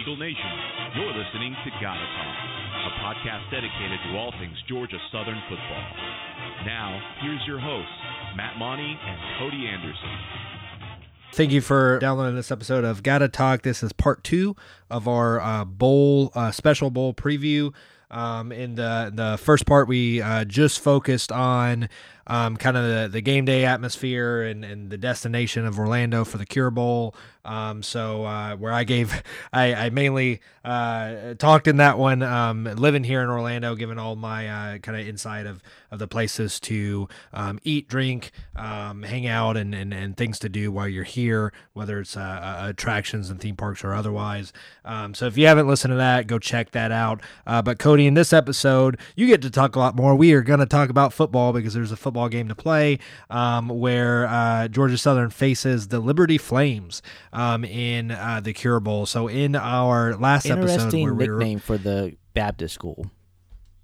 Eagle Nation. You're listening to Gotta Talk, a podcast dedicated to all things Georgia Southern football. Now, here's your hosts, Matt Monty and Cody Anderson. Thank you for downloading this episode of Gotta Talk. This is part two of our uh, bowl uh, special bowl preview. Um, in the the first part, we uh, just focused on um, kind of the, the game day atmosphere and, and the destination of Orlando for the Cure Bowl. Um, so uh, where I gave, I, I mainly uh, talked in that one, um, living here in Orlando, giving all my uh, kind of insight of, of the places to um, eat, drink, um, hang out, and, and, and things to do while you're here, whether it's uh, uh, attractions and theme parks or otherwise. Um, so if you haven't listened to that, go check that out. Uh, but Cody, in this episode, you get to talk a lot more. We are going to talk about football because there's a football game to play um, where Georgia Southern faces the Liberty Flames um, in uh, the Cure Bowl. So in our last episode, where we nickname were, for the Baptist school.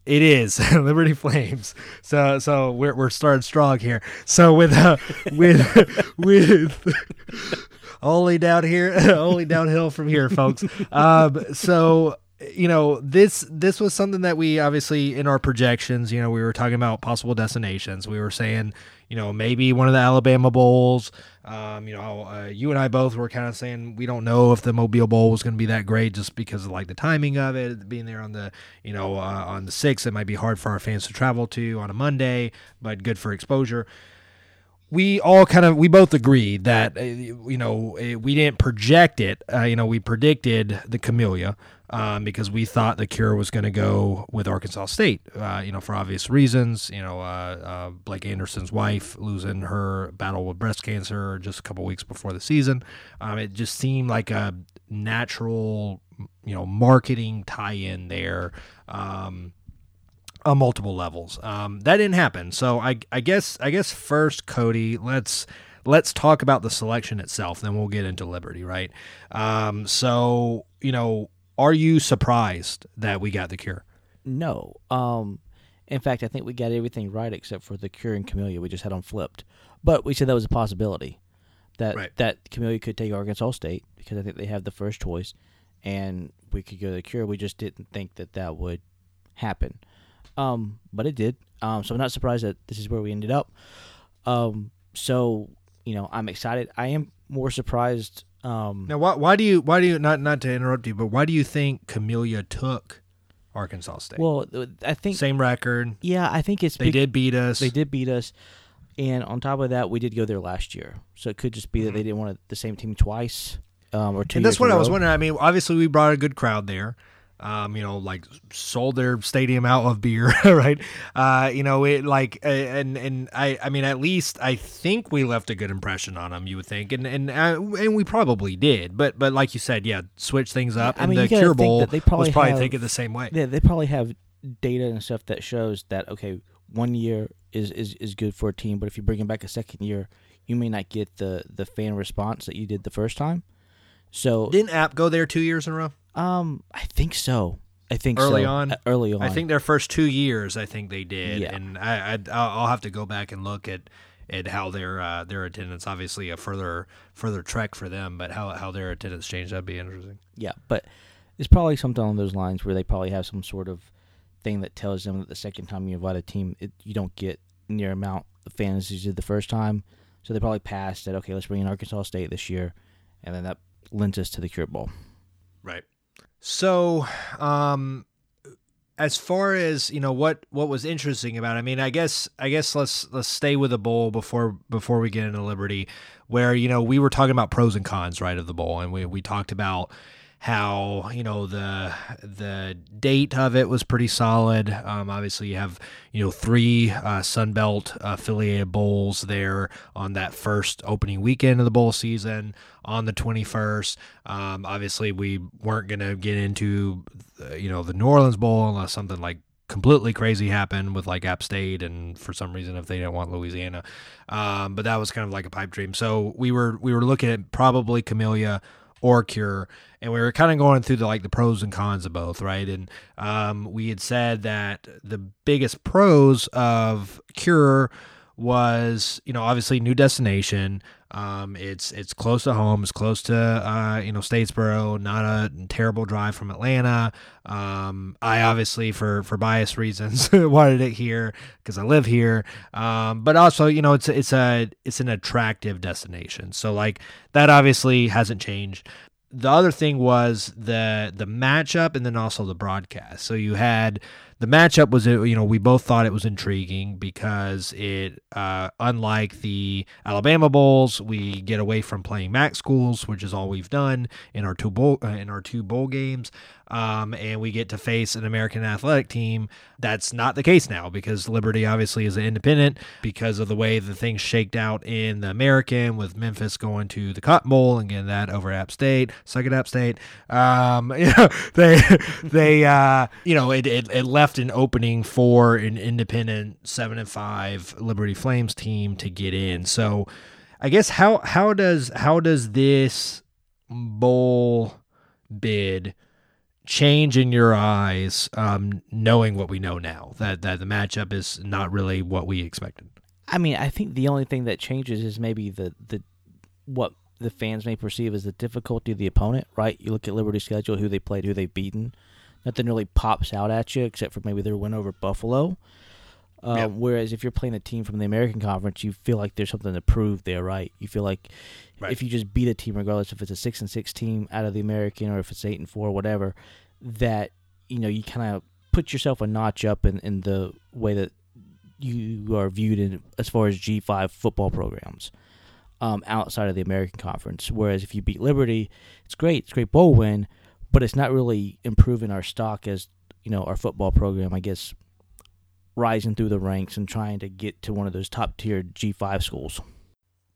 it is Liberty Flames. So so we're we're starting strong here. So with uh, with with only down here, only downhill from here, folks. Um, so you know this this was something that we obviously in our projections you know we were talking about possible destinations. We were saying you know maybe one of the alabama bowls. Um, you know uh, you and i both were kind of saying we don't know if the mobile bowl was going to be that great just because of like the timing of it being there on the you know uh, on the 6th it might be hard for our fans to travel to on a monday but good for exposure. We all kind of we both agreed that uh, you know uh, we didn't project it. Uh, you know we predicted the camellia um, because we thought the cure was going to go with Arkansas State, uh, you know, for obvious reasons. You know, uh, uh, Blake Anderson's wife losing her battle with breast cancer just a couple weeks before the season. Um, it just seemed like a natural, you know, marketing tie-in there. Um, on multiple levels. Um, that didn't happen. So I, I guess I guess first, Cody, let's let's talk about the selection itself. Then we'll get into Liberty, right? Um, so you know, are you surprised that we got the cure? No. Um, in fact, I think we got everything right except for the Cure and Camellia. We just had them flipped, but we said that was a possibility that Right. that Camellia could take Arkansas State because I think they have the first choice, and we could go to the Cure. We just didn't think that that would happen, um, but it did. Um, so I'm not surprised that this is where we ended up. Um, so you know, I'm excited. I am more surprised. Um, Now, why, why do you why do you not not to interrupt you, but why do you think Camellia took Arkansas State? well, I think same record. yeah, I think it's They big- did beat us. They did beat us, and on top of that, we did go there last year. So it could just be that they didn't want the same team twice, um, or two. Mm-hmm. and that's what I was wondering. I mean, obviously we brought a good crowd there. Um, you know, like sold their stadium out of beer, right? Uh, you know, it like and and I I mean, at least I think we left a good impression on them. You would think, and and uh, and we probably did. But but like you said, yeah, switch things up. I and mean, the you gotta Cure think Bowl that they probably was probably have- thinking the same way. Yeah, they probably have data and stuff that shows that okay, one year is is is good for a team, but if you bring them back a second year, you may not get the the fan response that you did the first time. So, Didn't App go there two years in a row? Um, I think so. I think Early so. on? Uh, early on. I think their first two years, I think they did, Yeah. and I, I I'll have to go back and look at at how their uh, their attendance. Obviously, a further further trek for them, but how how their attendance changed that'd be interesting. Yeah, but it's probably something along those lines where they probably have some sort of thing that tells them that the second time you invite a team, it, you don't get near amount of fans as you did the first time. So they probably passed that. Okay, let's bring in Arkansas State this year, and then that lends us to the Cure Bowl. Right. So, um, as far as you know, what what was interesting about? It, I mean, I guess I guess let's let's stay with the bowl before before we get into Liberty, where you know we were talking about pros and cons, right, of the bowl, and we we talked about how you know the the date of it was pretty solid. Um, obviously, you have you know three uh, Sunbelt affiliated bowls there on that first opening weekend of the bowl season on the 21st. Um, obviously, we weren't going to get into uh, you know the New Orleans Bowl unless something like completely crazy happened with like App State and for some reason if they didn't want Louisiana. Um, but that was kind of like a pipe dream. So we were we were looking at probably Camellia or Cure, and we were kind of going through the like the pros and cons of both, right? And um, we had said that the biggest pros of Cure was you know obviously new destination. Um, it's it's close to home. It's close to uh, you know Statesboro. Not a terrible drive from Atlanta. Um, I obviously for for bias reasons wanted it here because I live here. Um, but also you know it's it's a it's an attractive destination. So like that obviously hasn't changed the other thing was the the matchup and then also the broadcast. So you had the matchup was you know we both thought it was intriguing because it uh, unlike the Alabama bowls we get away from playing MAC schools which is all we've done in our two bowl uh, in our two bowl games um, and we get to face an American athletic team. That's not the case now because Liberty obviously is an independent because of the way the things shaked out in the American with Memphis going to the Cotton Bowl and getting that over App State, it App State. Um, you know, they they uh, you know it, it, it left an opening for an independent seven and five Liberty Flames team to get in. So I guess how how does how does this bowl bid change in your eyes, um, knowing what we know now that that the matchup is not really what we expected? I mean, I think the only thing that changes is maybe the the what the fans may perceive as the difficulty of the opponent. Right? You look at Liberty's schedule, who they played, who they've beaten. Nothing really pops out at you except for maybe their win over Buffalo. Um, yep. Whereas if you're playing a team from the American Conference, you feel like there's something to prove there, right? You feel like right. if you just beat a team, regardless if it's a six and six team out of the American or if it's eight and four, whatever, that you know you kind of put yourself a notch up in, in the way that you are viewed in as far as G5 football programs um, outside of the American Conference. Whereas if you beat Liberty, it's great, it's great bowl win, but it's not really improving our stock as you know our football program. I guess rising through the ranks and trying to get to one of those top tier G5 schools.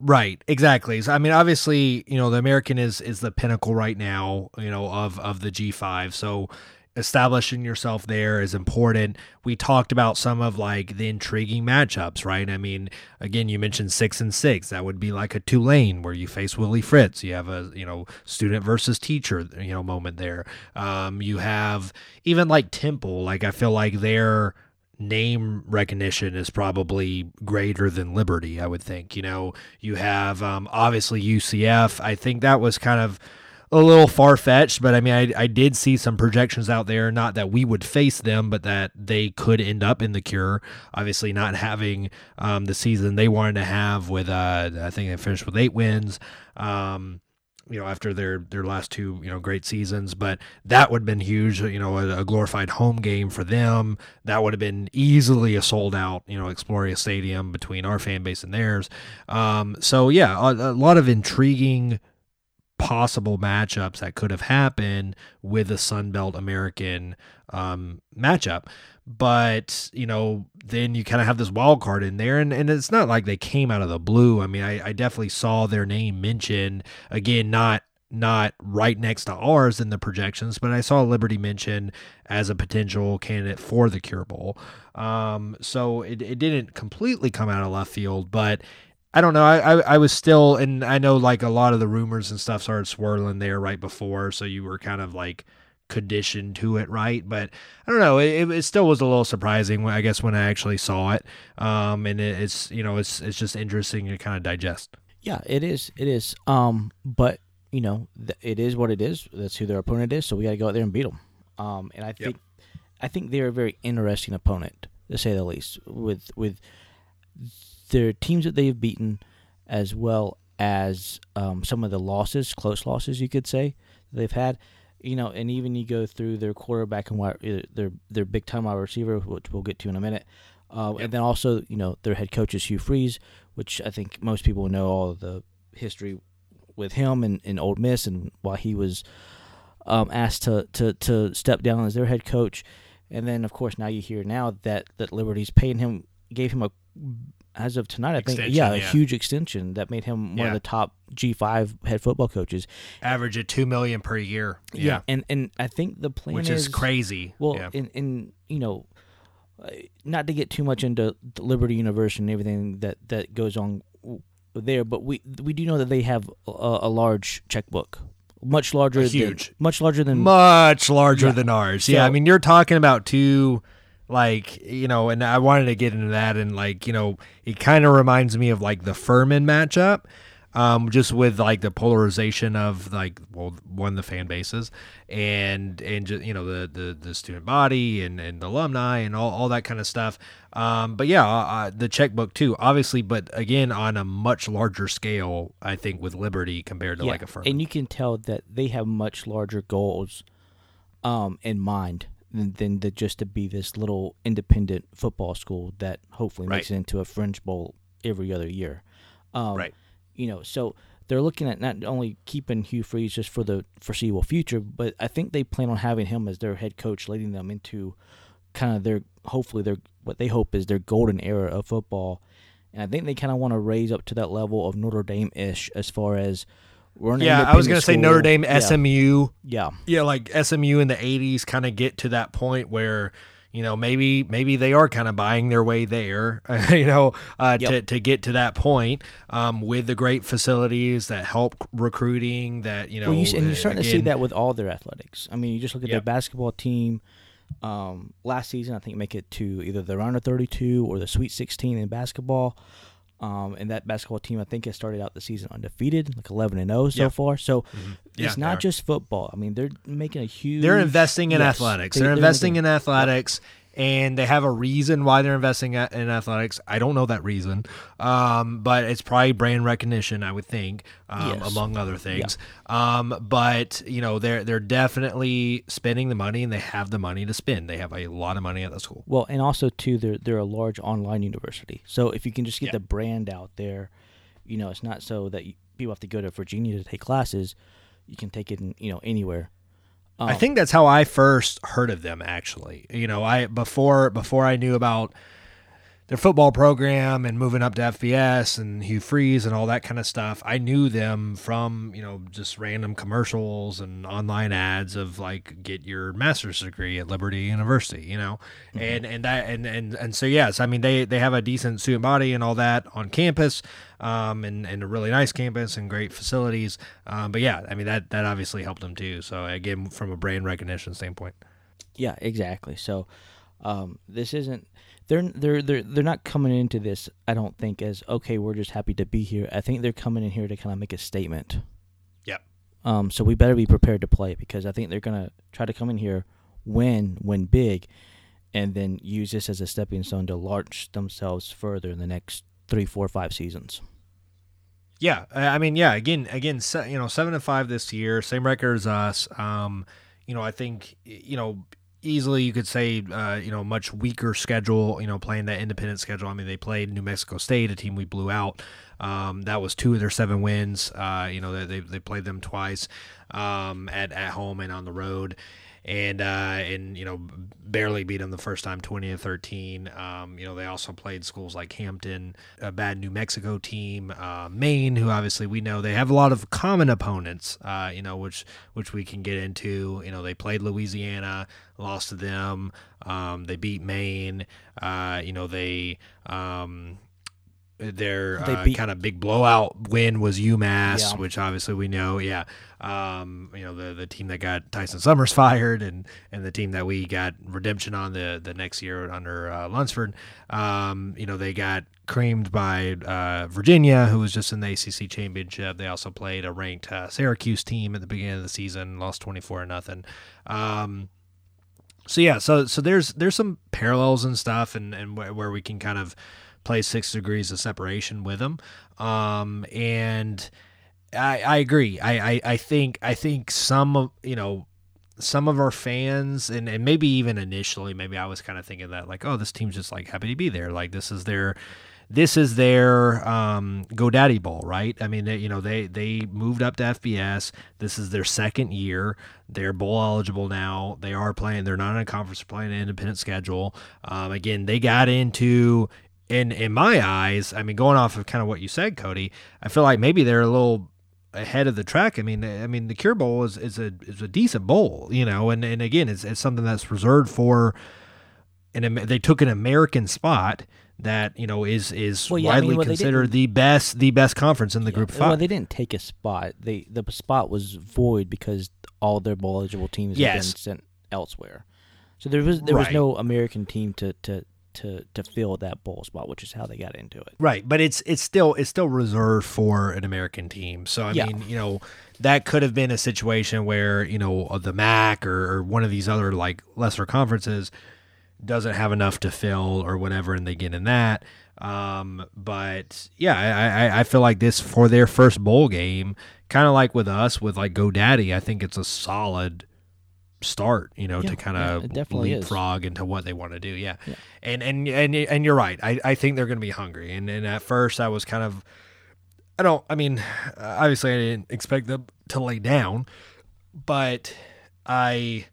Right, exactly. So I mean, obviously, you know, the American is is the pinnacle right now, you know, of of the G5. So establishing yourself there is important. We talked about some of like the intriguing matchups, right? I mean, again, you mentioned six and six. That would be like a Tulane where you face Willie Fritz. You have a you know student versus teacher you know moment there. Um, you have even like Temple. Like I feel like they're name recognition is probably greater than Liberty, I would think. You know, you have um, obviously UCF. I think that was kind of a little far fetched, but I mean, I, I did see some projections out there, not that we would face them, but that they could end up in the cure. Obviously, not having um, the season they wanted to have with, uh, I think they finished with eight wins. Um, you know, after their their last two, you know, great seasons. But that would have been huge. You know, a, a, glorified home game for them. That would have been easily a sold out, you know, Exploria Stadium between our fan base and theirs. Um, so yeah, a, a lot of intriguing possible matchups that could have happened with a Sunbelt American um, matchup but you know then you kind of have this wild card in there and, and it's not like they came out of the blue. I mean I, I definitely saw their name mentioned. Again not not right next to ours in the projections but i saw liberty mentioned as a potential candidate for the cure bowl. Um, so it, it didn't completely come out of left field but I don't know. I, I, I was still, and I know like a lot of the rumors and stuff started swirling there right before, so you were kind of like conditioned to it, right? But I don't know. It, it still was a little surprising, I guess, when I actually saw it. Um, and it, it's you know it's it's just interesting to kind of digest. Yeah, it is. It is. Um, but you know, th- it is what it is. That's who their opponent is. So we got to go out there and beat them. Um, and I think yep. I think they're a very interesting opponent to say the least. With with their teams that they've beaten, as well as um, some of the losses, close losses, you could say they've had you know, and even you go through their quarterback and wide, uh, their their big time wide receiver, which we'll get to in a minute, uh, yep. and then also you know their head coach is Hugh Freeze, which I think most people know all the history with him and in Ole Miss and why he was um, asked to, to to step down as their head coach, and then of course now you hear now that that Liberty's paying him, gave him a as of tonight, I think, yeah, a huge extension that made him one yeah. of the top G five head football coaches. Average at two million per year. Yeah. yeah, and and I think the plan which is, is crazy. Well, yeah. in in you know, uh, not to get too much into the Liberty University and everything that that goes on there, but we we do know that they have a, a large checkbook much larger, huge, than, much larger than much larger yeah. than ours. So, yeah, I mean, you're talking about two like you know and i wanted to get into that and like you know it kind of reminds me of like the furman matchup um, just with like the polarization of like well one the fan bases and and just, you know the, the the student body and and alumni and all, all that kind of stuff. Um, but yeah uh, the checkbook too obviously but again on a much larger scale i think with liberty compared to yeah, like a firm and you can tell that they have much larger goals um, in mind than, than the, just to be this little independent football school that hopefully makes it into a fringe bowl every other year. Um, Right. You know, so they're looking at not only keeping Hugh Freeze just for the foreseeable future, but I think they plan on having him as their head coach, leading them into kind of their hopefully their what they hope is their golden era of football. And I think they kind of want to raise up to that level of Notre Dame ish as far as we're an yeah i was gonna say notre dame smu Yeah. yeah, like SMU in the '80s kind of get to that point where you know maybe maybe they are kind of buying their way there, you know, uh, to Yep. to get to that point um, with the great facilities that help recruiting. That you know, Well, you, and you're starting to see that with all their athletics. I mean, you just look at Yep. their basketball team. Um, last season, I think make it to either the round of 32 or the Sweet 16 in basketball. Um, and that basketball team, I think, has started out the season undefeated, like 11 and 0 so Yeah. far. So Yeah, it's not just football. I mean, they're making a huge. They're investing in Yes, athletics. they- they're investing in athletics, and they have a reason why they're investing in athletics. I don't know that reason, um, but it's probably brand recognition. I would think, um, Yes. among other things. Um, but you know, they're they're definitely spending the money, and they have the money to spend. They have a lot of money at the school. Well, and also too, they're they're a large online university. So if you can just get Yeah. the brand out there, you know, it's not so that you, people have to go to Virginia to take classes. You can take it, in, you know, anywhere. I Um, think that's how I first heard of them. Actually, you know, I before before I knew about their football program and moving up to FBS and Hugh Freeze and all that kind of stuff. I knew them from you know just random commercials and online ads of like get your master's degree at Liberty University, you know, and and that and and and so yes, I mean they they have a decent student body and all that on campus, um, and and a really nice campus and great facilities. Um, but yeah, I mean that that obviously helped them too. So again, from a brand recognition standpoint. Yeah, exactly. So um, this isn't they're they're they're they're not coming into this. I don't think as okay, we're just happy to be here. I think they're coming in here to kind of make a statement. Yep. Um, so we better be prepared to play because I think they're gonna try to come in here, win, win big, and then use this as a stepping stone to launch themselves further in the next three, four, five seasons. Yeah, I I mean, yeah. Again, again, you know, seven and five this year, same record as us. Um, you know, I think you know easily you could say uh, you know much weaker schedule. You know, playing that independent schedule. I mean, they played New Mexico State, a team we blew out. Um, that was two of their seven wins. Uh, you know, they they, played them twice um, at at home and on the road. And uh, and you know barely beat them the first time, twenty to thirteen. Um, you know they also played schools like Hampton, a bad New Mexico team, uh, Maine, who obviously we know they have a lot of common opponents. Uh, you know which which we can get into. You know they played Louisiana, lost to them. Um, they beat Maine. Uh, you know they um, their uh, beat- kind of big blowout win was UMass, Yeah. which obviously we know. Yeah, um, you know the the team that got Tyson Summers fired, and and the team that we got redemption on the the next year under uh, Lunsford. Um, you know they got creamed by uh, Virginia, who was just in the ACC championship. They also played a ranked uh, Syracuse team at the beginning of the season, lost twenty four nothing. Um, so yeah, so so there's there's some parallels and stuff, and and where, where we can kind of play six degrees of separation with them. Um, and I I agree. I, I I think I think some of you know some of our fans and, and maybe even initially maybe I was kind of thinking that like oh this team's just like happy to be there like this is their this is their um, GoDaddy Bowl, right? I mean, they, you know, they they moved up to FBS. This is their second year. They're bowl eligible now. They are playing. They're not in a conference. They're playing an independent schedule. Um, again, they got into in in my eyes. I mean, going off of kind of what you said, Cody, I feel like maybe they're a little ahead of the track. I mean, I mean, the Cure Bowl is, is a is a decent bowl, you know, and and again, it's it's something that's reserved for. And they took an American spot that you know is is Well, yeah, I mean, widely well, considered the best the best conference in the group of Well, they didn't take a spot. They the spot was void because all their bowl eligible teams had been sent elsewhere. So there was there was no American team to to to to fill that bowl spot, which is how they got into it. Right, but it's it's still it's still reserved for an American team. So I Yeah. mean, you know, that could have been a situation where you know the MAC or, or one of these other like lesser conferences doesn't have enough to fill or whatever, and they get in that. Um, but yeah, I, I I feel like this for their first bowl game, kind of like with us with like GoDaddy. I think it's a solid start, you know, Yeah, to kind of it definitely is. leapfrog into what they want to do. Yeah. Yeah. And, and, and, and you're right. I, I think they're going to be hungry. And, and at first I was kind of, I don't, I mean, obviously I didn't expect them to lay down, but I,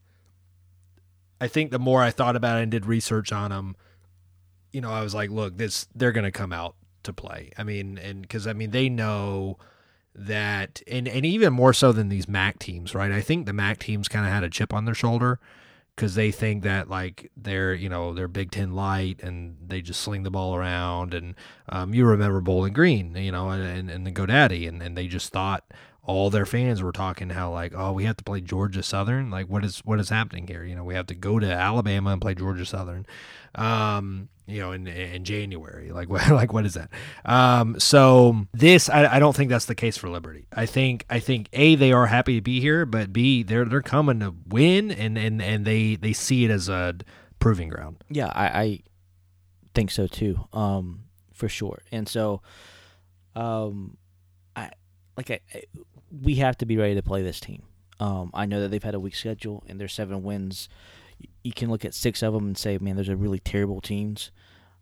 I think the more I thought about it and did research on them, you know, I was like, look, this, they're going to come out to play. I mean, and cause I mean, they know, that and, and even more so than these MAC teams, right? I think the MAC teams kind of had a chip on their shoulder because they think that like they're you know they're Big Ten light and they just sling the ball around and um, you remember Bowling Green, you know, and, and the GoDaddy and, and they just thought all their fans were talking how like oh we have to play Georgia Southern. Like what is what is happening here? You know we have to go to Alabama and play Georgia Southern um you know in in January. Like what like what is that? Um so this I, I don't think that's the case for Liberty. I think I think a they are happy to be here but b they're they're coming to win and and and they they see it as a proving ground. Yeah, I, I think so too, um, for sure. And so, um, I like I, I, we have to be ready to play this team. Um, I know that they've had a weak schedule and their seven wins. You can look at six of them and say, man, those are really terrible teams.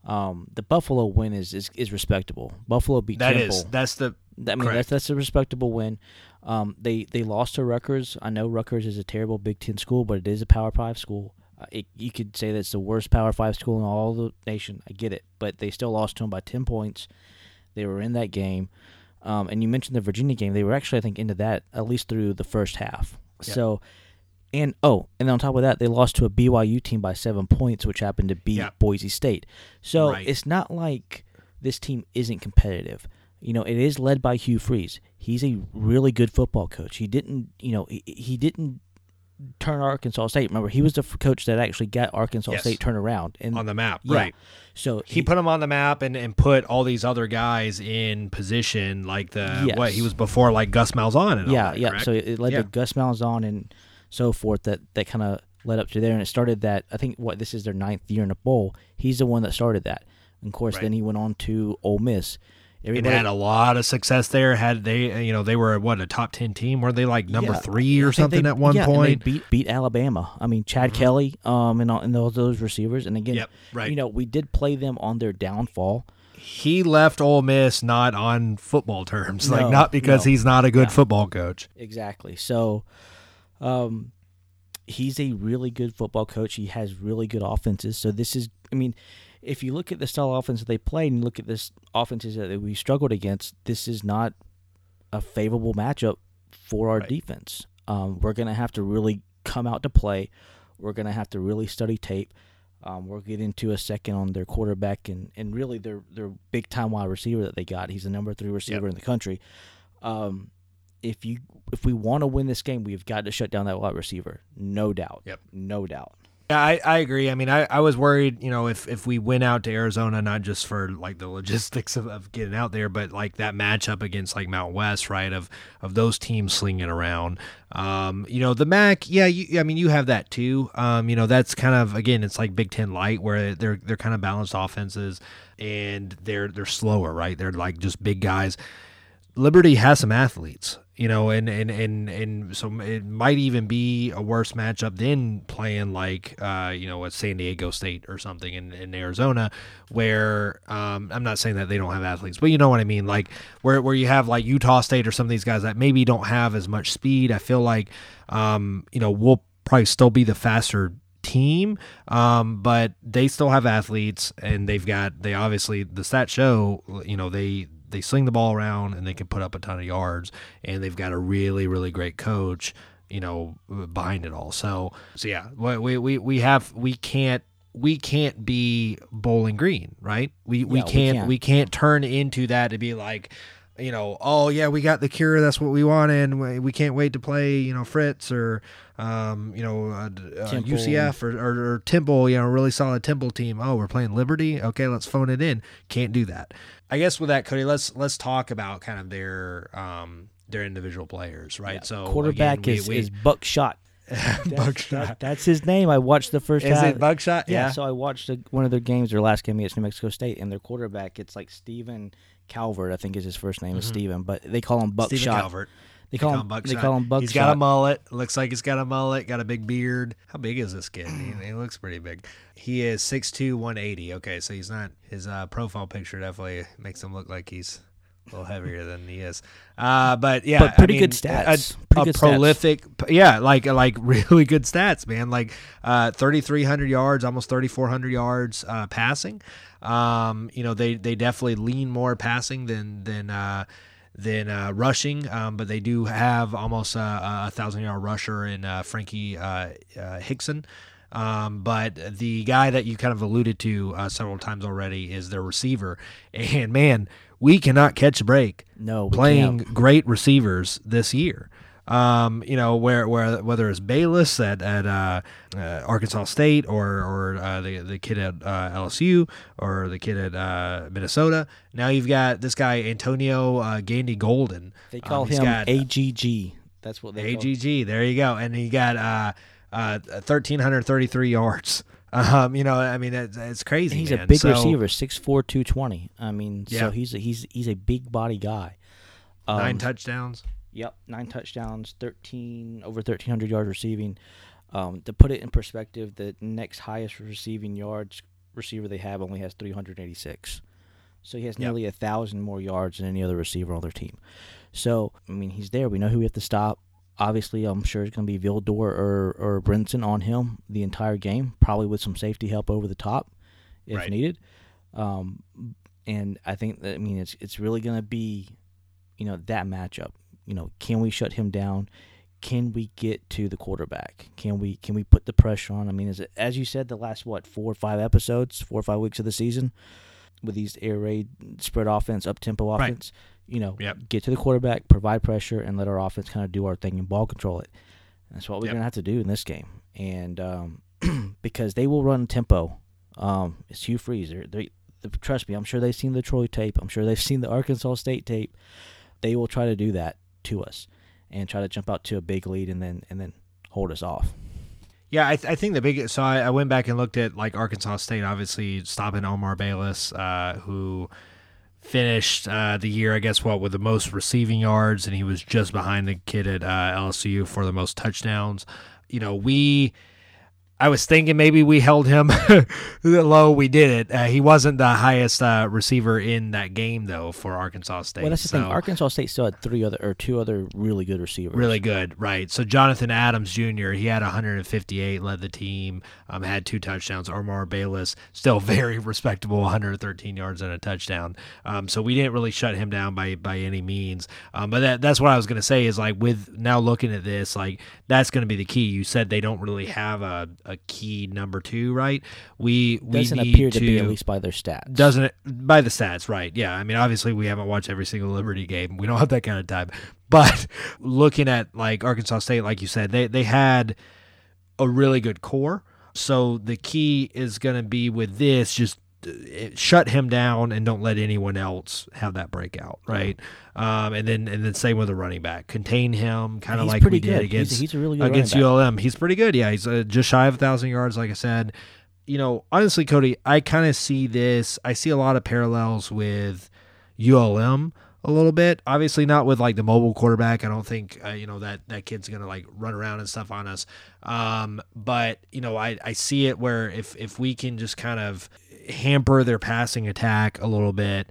Um, the Buffalo win is, is, is respectable. Buffalo beat that Temple. is that's the I mean, Correct. that's that's a respectable win. Um, they they lost to Rutgers. I know Rutgers is a terrible Big Ten school, but it is a Power Five school. Uh, it, you could say that's the worst Power Five school in all the nation. I get it, but they still lost to them by ten points. They were in that game, um, and you mentioned the Virginia game. They were actually, I think, into that at least through the first half. So, and oh, and on top of that, they lost to a BYU team by seven points, which happened to beat Yeah. Boise State. So Right. it's not like this team isn't competitive. You know, it is led by Hugh Freeze. He's a really good football coach. He didn't, you know, he, he didn't turn Arkansas State. Remember, he was the coach that actually got Arkansas Yes. State turned around. And on the map yeah. right so he put him on the map and, and put all these other guys in position like the Yes. what he was before like Gus Malzahn and all yeah, that, yeah. correct? So it led Yeah. to Gus Malzahn and so forth that that kind of led up to there, and it started that. I think what this is their ninth year in a bowl. He's the one that started that. And of course, Right. then he went on to Ole Miss. And Everybody, had a lot of success there. Had they, you know, they were what a top ten team. Were they like number Yeah, three or something they- at one yeah, point? Mm-hmm. beat beat Alabama. I mean, Chad Kelly, um, and all, and those those receivers. And again, Yep, right. You know, we did play them on their downfall. he left Ole Miss not on football terms, like not because no. he's not a good football coach. Exactly. So, um, he's a really good football coach. He has really good offenses. So this is, I mean, if you look at the style of offense that they played and look at this offenses that we struggled against, this is not a favorable matchup for our Right. defense. Um, we're gonna have to really come out to play. We're gonna have to really study tape. Um, we'll get into a second on their quarterback and, and really their their big time wide receiver that they got. He's the number three receiver in the country. Um, if you if we want to win this game, we've got to shut down that wide receiver, no doubt. Yep. no doubt. Yeah, I, I agree. I mean, I, I was worried, you know, if, if we went out to Arizona, not just for like the logistics of, of getting out there, but like that matchup against like Mountain West, right? Of of those teams slinging around. Um, you know, the MAC, yeah, you, I mean, you have that too. Um, you know, that's kind of again, it's like Big Ten light where they're they're kind of balanced offenses and they're they're slower, right? They're like just big guys. Liberty has some athletes, you know, and and and and so it might even be a worse matchup than playing like uh, you know, at San Diego State or something in, in Arizona, where um, I'm not saying that they don't have athletes, but you know what I mean, like where where you have like Utah State or some of these guys that maybe don't have as much speed. I feel like um, you know, we'll probably still be the faster team um but they still have athletes and they've got they obviously the stats show you know they they sling the ball around and they can put up a ton of yards and they've got a really really great coach you know behind it all so so yeah we we we have we can't we can't be bowling green right we we Yeah, can't can't. we can't turn into that to be like you know, oh yeah, we got the cure. That's what we wanted. We, we can't wait to play, you know, Fritz or, um, you know, uh, uh, UCF or, or, or Temple. You know, really solid Temple team. Oh, we're playing Liberty. Okay, let's phone it in. Can't do that. I guess with that, Cody, let's let's talk about kind of their um their individual players, right? So quarterback again, we- is, we- is Buckshot. That's- Buckshot. that- that's his name. I watched the first Is half. it Buckshot? Yeah, Yeah. so I watched the, one of their games, their last game against New Mexico State, and their quarterback, it's like Stephen Calvert, I think is his first name is Stephen, but they call him Buckshot. Stephen Calvert. They call him, Buckshot. they call him Buckshot. He's got a mullet. Looks like he's got a mullet. Got a big beard. How big is this kid? he, he looks pretty big. He is 6'2", 180. Okay, so he's not. His uh, profile picture definitely makes him look like he's a little heavier than he is. Uh, but yeah, But pretty I good stats. A, Pretty a good stats. prolific. Yeah, like like really good stats, man. Like uh, 3,300 yards, almost 3,400 yards uh, passing. Um, you know, they they definitely lean more passing than than. Uh, than uh, rushing, um, but they do have almost uh, a thousand yard rusher in uh, Frankie uh, uh, Hickson. Um, but the guy that you kind of alluded to uh, several times already is their receiver, and man, we cannot catch a break No, playing can't. great receivers this year. Um, you know, where where whether it's Bayless at at uh, uh, Arkansas State or or uh, the the kid at uh, LSU or the kid at uh, Minnesota. Now you've got this guy Antonio uh, Gandy Golden. They Um, call he's him got AGG. That's what they call AGG. There you go. And he got uh, uh, thirteen hundred thirty three yards. Um, you know, I mean, it's, it's crazy. He's a big So- receiver, 6'4", 220. I mean, Yeah. so he's a, he's he's a big body guy. Um, Nine touchdowns. Yep, nine touchdowns, thirteen over thirteen hundred yards receiving. Um, to put it in perspective, the next highest receiving yards receiver they have only has three hundred eighty six. So he has Yep. nearly a thousand more yards than any other receiver on their team. So I mean, he's there. We know who we have to stop. Obviously, I'm sure it's going to be Vildor or or Brinson on him the entire game, probably with some safety help over the top if Right. needed. Um, and I think that I mean it's it's really going to be, you know, that matchup. You know, can we shut him down? Can we get to the quarterback? Can we can we put the pressure on? I mean, is it as you said the last what four or five episodes, four or five weeks of the season, with these air raid spread offense, up tempo Right. You know, Yep. get to the quarterback, provide pressure, and let our offense kind of do our thing and ball control it. That's what we're Yep. gonna have to do in this game, and um, because they will run tempo. Um, it's Hugh Freeze. They're, they trust me. I'm sure they've seen the Troy tape. I'm sure they've seen the Arkansas State tape. They will try to do that to us and try to jump out to a big lead and then and then hold us off. Yeah, I, th- I think the big. So I, I went back and looked at like Arkansas State, obviously stopping Omar Bayless, uh, who finished uh, the year, I guess, what with the most receiving yards, and he was just behind the kid at uh, LSU for the most touchdowns. You know, we. I was thinking maybe we held him low. We did it. Uh, he wasn't the highest uh, receiver in that game though for Arkansas State. Well, that's the thing. Arkansas State still had three other or two other really good receivers. Really good, right? So Jonathan Adams Jr. He had 158, led the team, um, had two touchdowns. Omar Bayless still very respectable, 113 yards and a touchdown. Um, so we didn't really shut him down by by any means. Um, but that, that's what I was going to say is like with now looking at this, like that's going to be the key. You said they don't really have a, a key number two, right? We we Doesn't need appear to, be at least by their stats. doesn't it by the stats right yeah i mean obviously we haven't watched every single liberty game we don't have that kind of time but looking at like arkansas state like you said they they had a really good core so the key is going to be with this just shut him down and don't let anyone else have that breakout right um, and then and then same with the running back contain him kind of like we did good. He's against he's a really good against ulm he's pretty good yeah he's uh, just shy of a thousand yards like i said you know, honestly, Cody, I kind of see this. I see a lot of parallels with ULM a little bit. Obviously, not with like the mobile quarterback. I don't think uh, you know that that kid's gonna like run around and stuff on us. Um, but you know, I I see it where if if we can just kind of hamper their passing attack a little bit,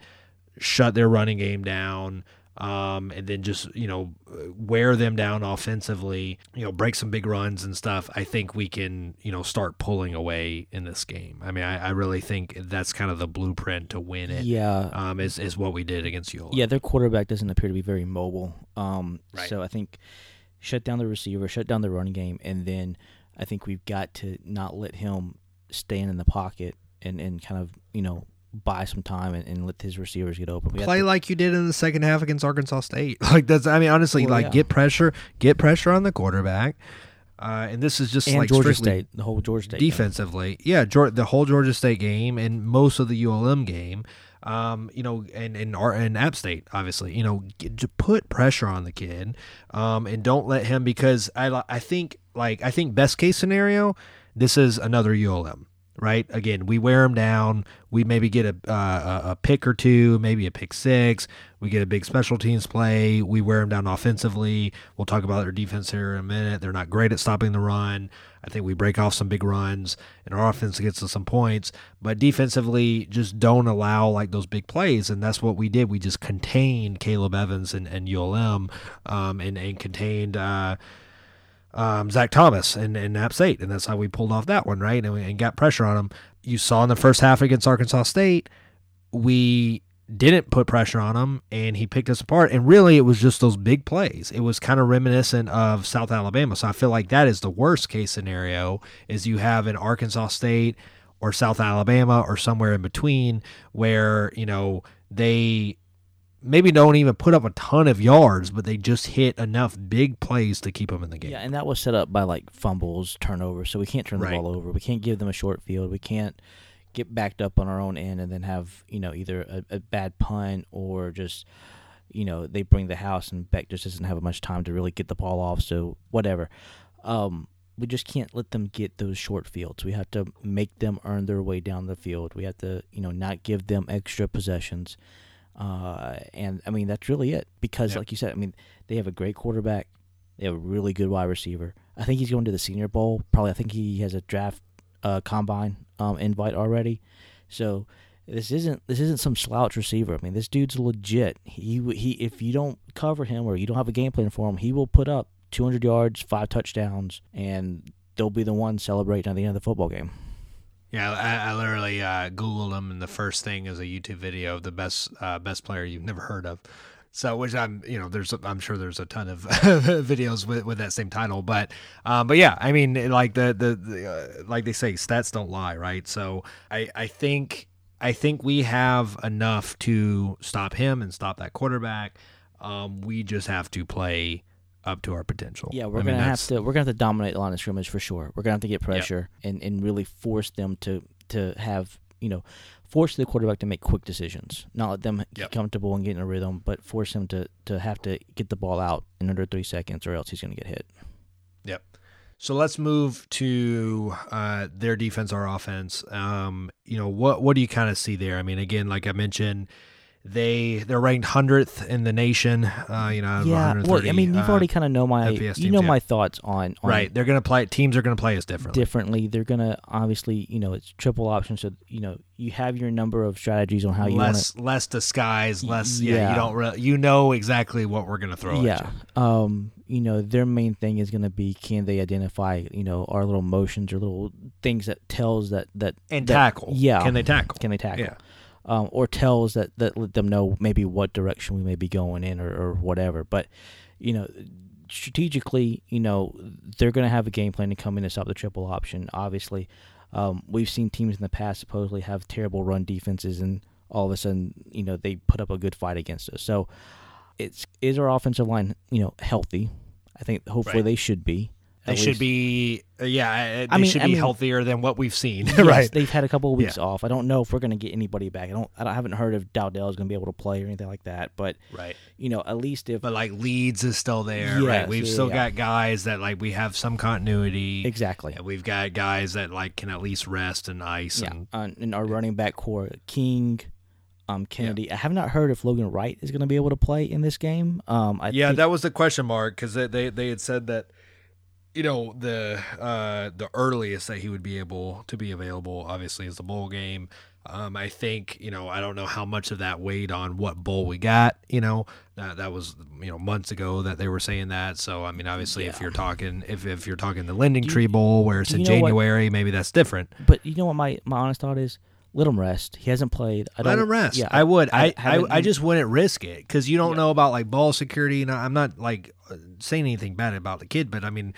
shut their running game down. Um, and then just you know wear them down offensively, you know, break some big runs and stuff. I think we can you know start pulling away in this game. I mean, I, I really think that's kind of the blueprint to win it. Yeah. Um, is is what we did against ULM. Yeah, their quarterback doesn't appear to be very mobile. Um, Right. So I think shut down the receiver, shut down the running game, and then I think we've got to not let him stand in the pocket and, and kind of you know buy some time and, and let his receivers get open. We Play to- like you did in the second half against Arkansas State. Like that's, I mean, honestly, Well, like yeah. get pressure, get pressure on the quarterback. Uh, and this is just and like Georgia State, the whole Georgia State game. defensively. Yeah, Geor- the whole Georgia State game and most of the ULM game. Um, you know, and and Ar- and App State, obviously, you know, get, to put pressure on the kid, um, and don't let him because I I think like I think best case scenario, this is another ULM, right? Again, we wear them down. We maybe get a uh, a pick or two, maybe a pick six. We get a big special teams play. We wear them down offensively. We'll talk about their defense here in a minute. They're not great at stopping the run. I think we break off some big runs, and our offense gets us some points. But defensively, just don't allow like those big plays, and that's what we did. We just contained Caleb Evans and, and ULM, um, and and contained. Uh, um, Zach Thomas and, and App State, and that's how we pulled off that one, right? And, we, and got pressure on him. You saw in the first half against Arkansas State, we didn't put pressure on him, and he picked us apart. And really, it was just those big plays. It was kind of reminiscent of South Alabama. So I feel like that is the worst case scenario: is you have an Arkansas State or South Alabama or somewhere in between where you know they maybe don't even put up a ton of yards, but they just hit enough big plays to keep them in the game. Yeah, and that was set up by like fumbles, turnovers. So we can't turn the Right. ball over. We can't give them a short field. We can't get backed up on our own end and then have you know either a, a bad punt or just you know they bring the house and Beck just doesn't have much time to really get the ball off. So whatever. Um, we just can't let them get those short fields. We have to make them earn their way down the field. We have to you know not give them extra possessions. Uh, and I mean that's really it because, Yep. like you said, I mean they have a great quarterback. They have a really good wide receiver. I think he's going to the Senior Bowl. Probably, I think he has a draft uh, combine um, invite already. So this isn't this isn't some slouch receiver. I mean, this dude's legit. He he. If you don't cover him or you don't have a game plan for him, he will put up 200 yards, five touchdowns, and they'll be the one celebrating at the end of the football game. Yeah, I, I literally uh, googled him, and the first thing is a YouTube video of the best uh, best player you've never heard of. So, which I'm, you know, there's, I'm sure there's a ton of videos with, with that same title, but, um, but yeah, I mean, like the the, the uh, like they say, stats don't lie, right? So, I I think I think we have enough to stop him and stop that quarterback. Um, we just have to play up to our potential. Yeah, we're I gonna have to we're gonna have to dominate the line of scrimmage for sure. We're gonna have to get pressure and, and really force them to to have you know force the quarterback to make quick decisions. Not let them get Yep. comfortable and get in a rhythm, but force him to to have to get the ball out in under three seconds, or else he's gonna get hit. Yep. So let's move to uh, their defense, our offense. Um, you know, what what do you kind of see there? I mean, again, like I mentioned, they they're ranked hundredth in the nation. Uh, you know, yeah, well, I mean, you've uh, already kind of know my you teams, know yeah. my thoughts on, on right. They're gonna play. Teams are gonna play us differently. differently. They're gonna obviously you know it's triple option, so you know you have your number of strategies on how you want to less less disguise, less. Yeah, Yeah. you don't. Re- you know exactly what we're gonna throw. yeah At you. um you know their main thing is going to be can they identify you know our little motions or little things that tells that that And that- tackle. yeah Can they tackle? can they tackle Yeah. Um, or tells that that let them know maybe what direction we may be going in or, or whatever. But you know strategically you know they're going to have a game plan to come in and stop the triple option. Obviously um, we've seen teams in the past supposedly have terrible run defenses and all of a sudden you know they put up a good fight against us. So it's is our offensive line you know healthy? I think hopefully Right. they should be They At should be. uh, Yeah, they I mean- should I mean- healthier than what we've seen. Yes, right. They've had a couple of weeks Yeah. off. I don't know if we're going to get anybody back. I don't. I, don't, I haven't heard if Dowdell is going to be able to play or anything like that. But Right. you know, at least if But like Leeds is still there, right? We've yeah, still yeah. got guys that like we have some continuity. exactly, And we've got guys that like can at least rest and ice yeah, and uh, in our running back core, King, um, Kennedy. I have not heard if Logan Wright is going to be able to play in this game. Um, I yeah, think, that was the question mark because they, they they had said that you know the uh the earliest that he would be able to be available obviously is the bowl game. Um, I think you know I don't know how much of that weighed on what bowl we got. You know that that was you know months ago that they were saying that. So I mean obviously if you're talking if if you're talking the you- Tree Bowl where it's in know what- January maybe that's different. but you know what my my honest thought is. Let him rest. He hasn't played. I don't, Let him rest. Yeah, I would. I I, haven't- I, just wouldn't risk it because you don't Yeah. know about like ball security. And I'm not like saying anything bad about the kid, but I mean,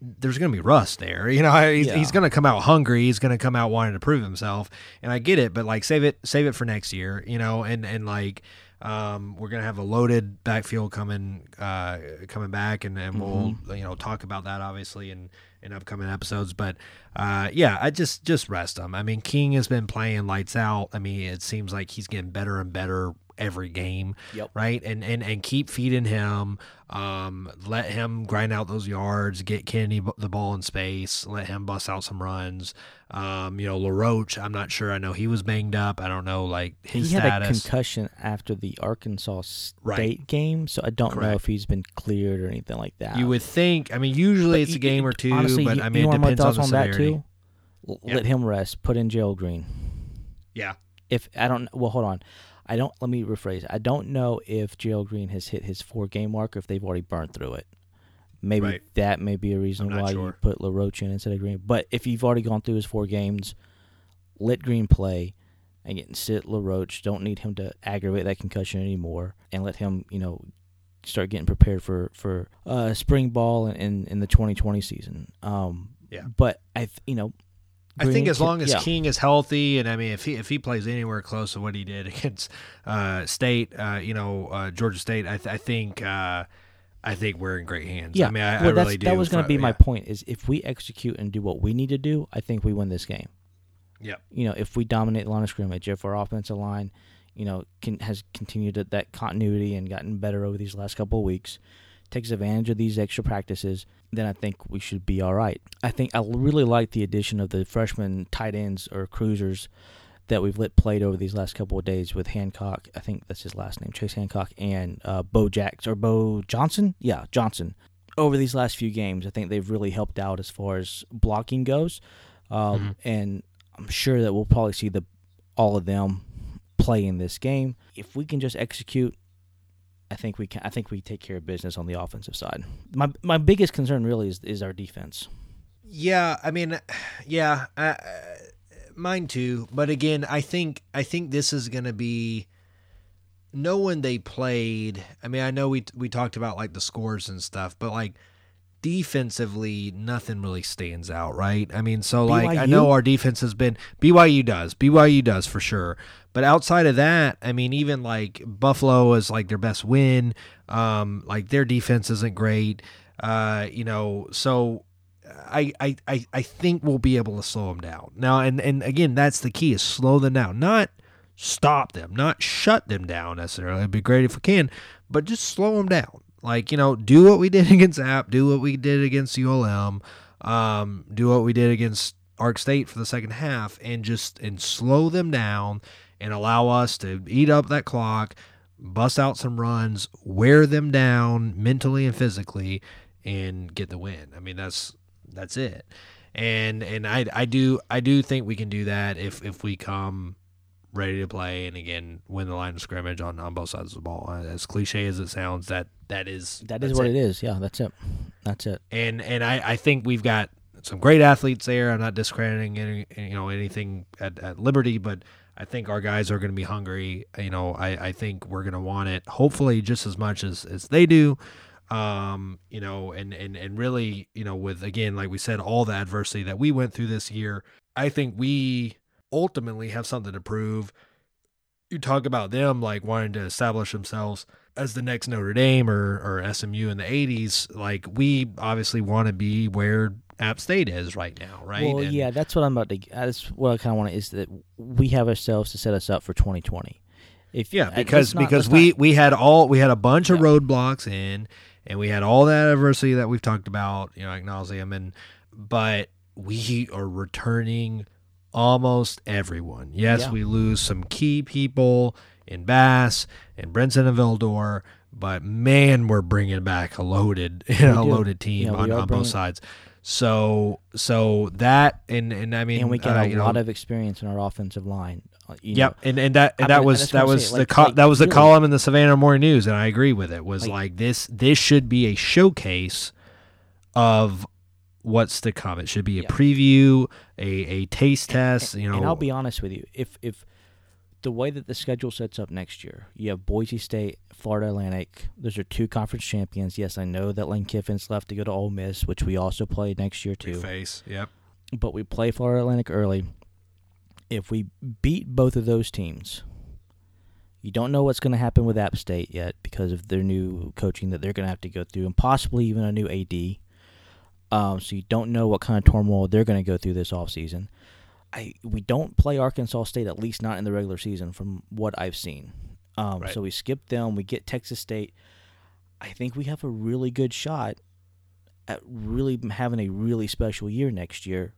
there's going to be rust there. You know, he's, Yeah. he's going to come out hungry. He's going to come out wanting to prove himself, and I get it. But like, save it, save it for next year. You know, and and like, um, we're going to have a loaded backfield coming, uh, coming back, and and we'll you know talk about that obviously in in upcoming episodes. But uh, yeah, I just just rest him. I mean, King has been playing lights out. I mean, it seems like he's getting better and better every game Yep. right? And and and keep feeding him. Um, let him grind out those yards, get Kennedy b- the ball in space, let him bust out some runs. Um, you know, LaRoche, I'm not sure. I know he was banged up. I don't know like his he had a concussion after the Arkansas State Right. game, so I don't know if he's been cleared or anything like that. you would think. I mean, usually But it's a game or two, honestly, but you- I mean, you it depends on thoughts the on that severity. too. L- Yeah. Let him rest. Put in Gerald Green. Yeah, If I don't, well, hold on. I don't. Let me rephrase. I don't know if Gerald Green has hit his four game mark or if they've already burned through it. Maybe Right. that may be a reason why sure. you put LaRoche in instead of Green. But if you've already gone through his four games, let Green play and get sit LaRoche. Don't need him to aggravate that concussion anymore, and let him, you know, start getting prepared for for uh, spring ball in, in in the 2020 season. Um, Yeah. But I, you know, I think as long as yeah. King is healthy, and I mean, if he if he plays anywhere close to what he did against uh, State, uh, you know, uh, Georgia State, I, th- I think uh, I think we're in great hands. Yeah, I mean, I, well, I really do. that was going to be my point. Is if we execute and do what we need to do, I think we win this game. Yeah, You know, if we dominate the line of scrimmage, if our offensive line, you know, can, has continued at that continuity and gotten better over these last couple of weeks, takes advantage of these extra practices, then I think we should be all right. I think I really like the addition of the freshman tight ends or cruisers that we've let played over these last couple of days with Hancock. I think that's his last name, Chase Hancock, and uh, Bo Jacks or Bo Johnson. Yeah, Johnson. Over these last few games, I think they've really helped out as far as blocking goes, um, and I'm sure that we'll probably see the all of them play in this game. If we can just execute, I think we can. I think we take care of business on the offensive side. My my biggest concern really is is our defense. Yeah, I mean, yeah, uh, mine too. But again, I think I think this is going to be no one they played. I mean, I know we we talked about like the scores and stuff, but like defensively, nothing really stands out, right? I mean, so like I know our defense has been BYU does BYU does for sure, but outside of that, I mean, even like Buffalo is like their best win. Um, like their defense isn't great. Uh, you know, so I, I, I, I think we'll be able to slow them down now. And, and again, that's the key is slow them down, not stop them, not shut them down necessarily. It'd be great if we can, but just slow them down. Like, you know, do what we did against App, do what we did against ULM, um, do what we did against Ark State for the second half and just, and slow them down and allow us to eat up that clock, bust out some runs, wear them down mentally and physically and get the win. I mean, that's that's it. And and I I do I do think we can do that if if we come ready to play and again win the line of scrimmage on, on both sides of the ball. As cliche as it sounds, that that is That is what it is. Yeah, that's it. That's it. and and I, I think we've got some great athletes there. I'm not discrediting any you know anything at, at Liberty, but I think our guys are going to be hungry. You know, I, I think we're going to want it. Hopefully, just as much as as they do. Um, you know, and and and really, you know, with again, like we said, all the adversity that we went through this year, I think we ultimately have something to prove. You talk about them like wanting to establish themselves as the next Notre Dame or, or SMU in the 80s, like we obviously want to be where App State is right now, right? Well, And- yeah, that's what I'm about to. That's what I kind of want to is that we have ourselves to set us up for 2020. If Yeah, uh, because not- because we not- we had all we had a bunch of roadblocks in, and we had all that adversity that we've talked about, you know, like nauseum, and but we are returning almost everyone. Yes, Yeah. we lose some key people in Bass and Brinson and Vildor, but man, we're bringing back a loaded, you know, a loaded team Yeah, on, on both sides. So so that and and I mean, and we got uh, a you know, lot of experience in our offensive line. uh, you Yep, know. and and that and I that mean, was that was the like- co- like, that was the really- column in the Savannah Morning News, and I agree with it. Was Like- like, this this should be a showcase of what's to come. It should be a Yeah. preview, a a taste test. And- You know, and I'll be honest with you, if if the way that the schedule sets up next year, you have Boise State Florida Atlantic. Those are two conference champions. Yes, I know that Lane Kiffin's left to go to Ole Miss, which we also play next year too. Face. Yep. But we play Florida Atlantic early. If we beat both of those teams, you don't know what's going to happen with App State yet because of their new coaching that they're going to have to go through, and possibly even a new AD. Um, so you don't know what kind of turmoil they're going to go through this offseason. I we don't play Arkansas State at least not in the regular season from what I've seen. Um, Right. So we skip them. We get Texas State. I think we have a really good shot at really having a really special year next year,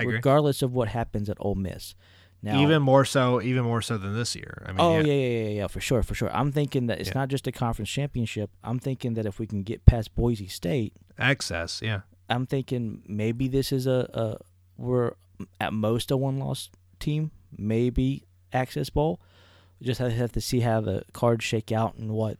regardless of what happens at Ole Miss. Now, even more so, even more so than this year. I mean, oh yeah. yeah. yeah, yeah, yeah, for sure, for sure. I'm thinking that it's Yeah. not just a conference championship. I'm thinking that if we can get past Boise State, access. Yeah. I'm thinking maybe this is a, a we're at most a one loss team, maybe Access Bowl. We just have, to see how the cards shake out and what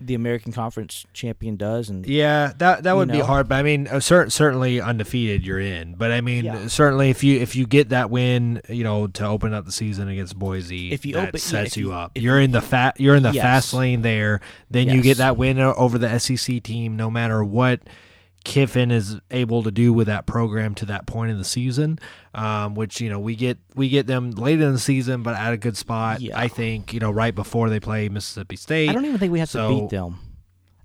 the American Conference champion does. And Yeah, that that would be hard, but I mean, uh, cer- certainly undefeated, you're in. But I mean, Yeah. certainly if you if you get that win, you know, to open up the season against Boise, If you that open- yeah, sets if you you- up. You're in the fat, you're in the Yes. fast lane there. Then you get that win over the SEC team, no matter what Kiffin is able to do with that program to that point in the season. Um, which you know we get we get them late in the season, but at a good spot. Yeah. I think you know right before they play Mississippi State. I don't even think we have So- to beat them.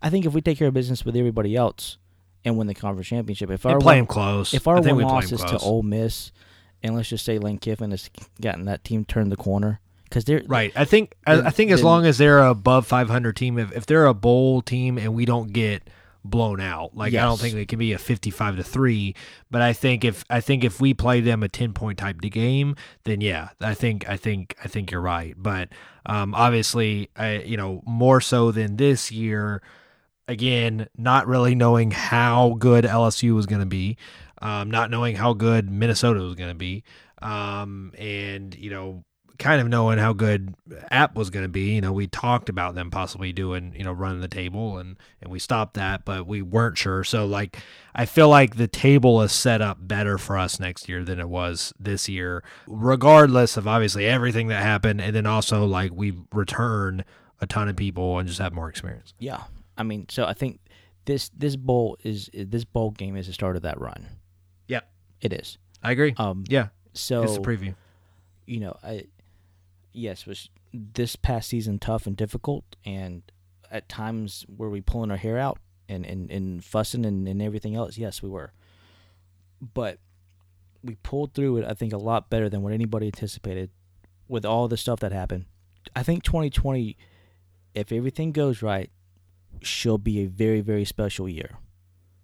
I think if we take care of business with everybody else and win the conference championship, if our play one, them close. if our one loss is to. Ole Miss, and let's just say Lane Kiffin has gotten that team turned the corner because they're Right. I think I, I think as long as they're above 500 team, if, if they're a bowl team and we don't get blown out, like I don't think it can be a 55 to three. But I think if I think if we play them a 10 point type de- game, then yeah, I think I think I think you're right. But um, obviously, I you know more so than this year. Again, not really knowing how good LSU was going to be, um, not knowing how good Minnesota was going to be, um, and you know kind of knowing how good app was going to be you know we talked about them possibly doing you know running the table and and we stopped that but we weren't sure so like i feel like the table is set up better for us next year than it was this year regardless of obviously everything that happened and then also like we return a ton of people and just have more experience yeah. I mean, so I think this this bowl is this bowl game is the start of that run. Yep. it is. i agree Um, yeah so it's a preview you know, I yes, was this past season tough and difficult, and at times were we pulling our hair out and and, and fussing and, and everything else. Yes, we were, but we pulled through it. I think a lot better than what anybody anticipated with all the stuff that happened. I think 2020, if everything goes right, she'll be a very very special year.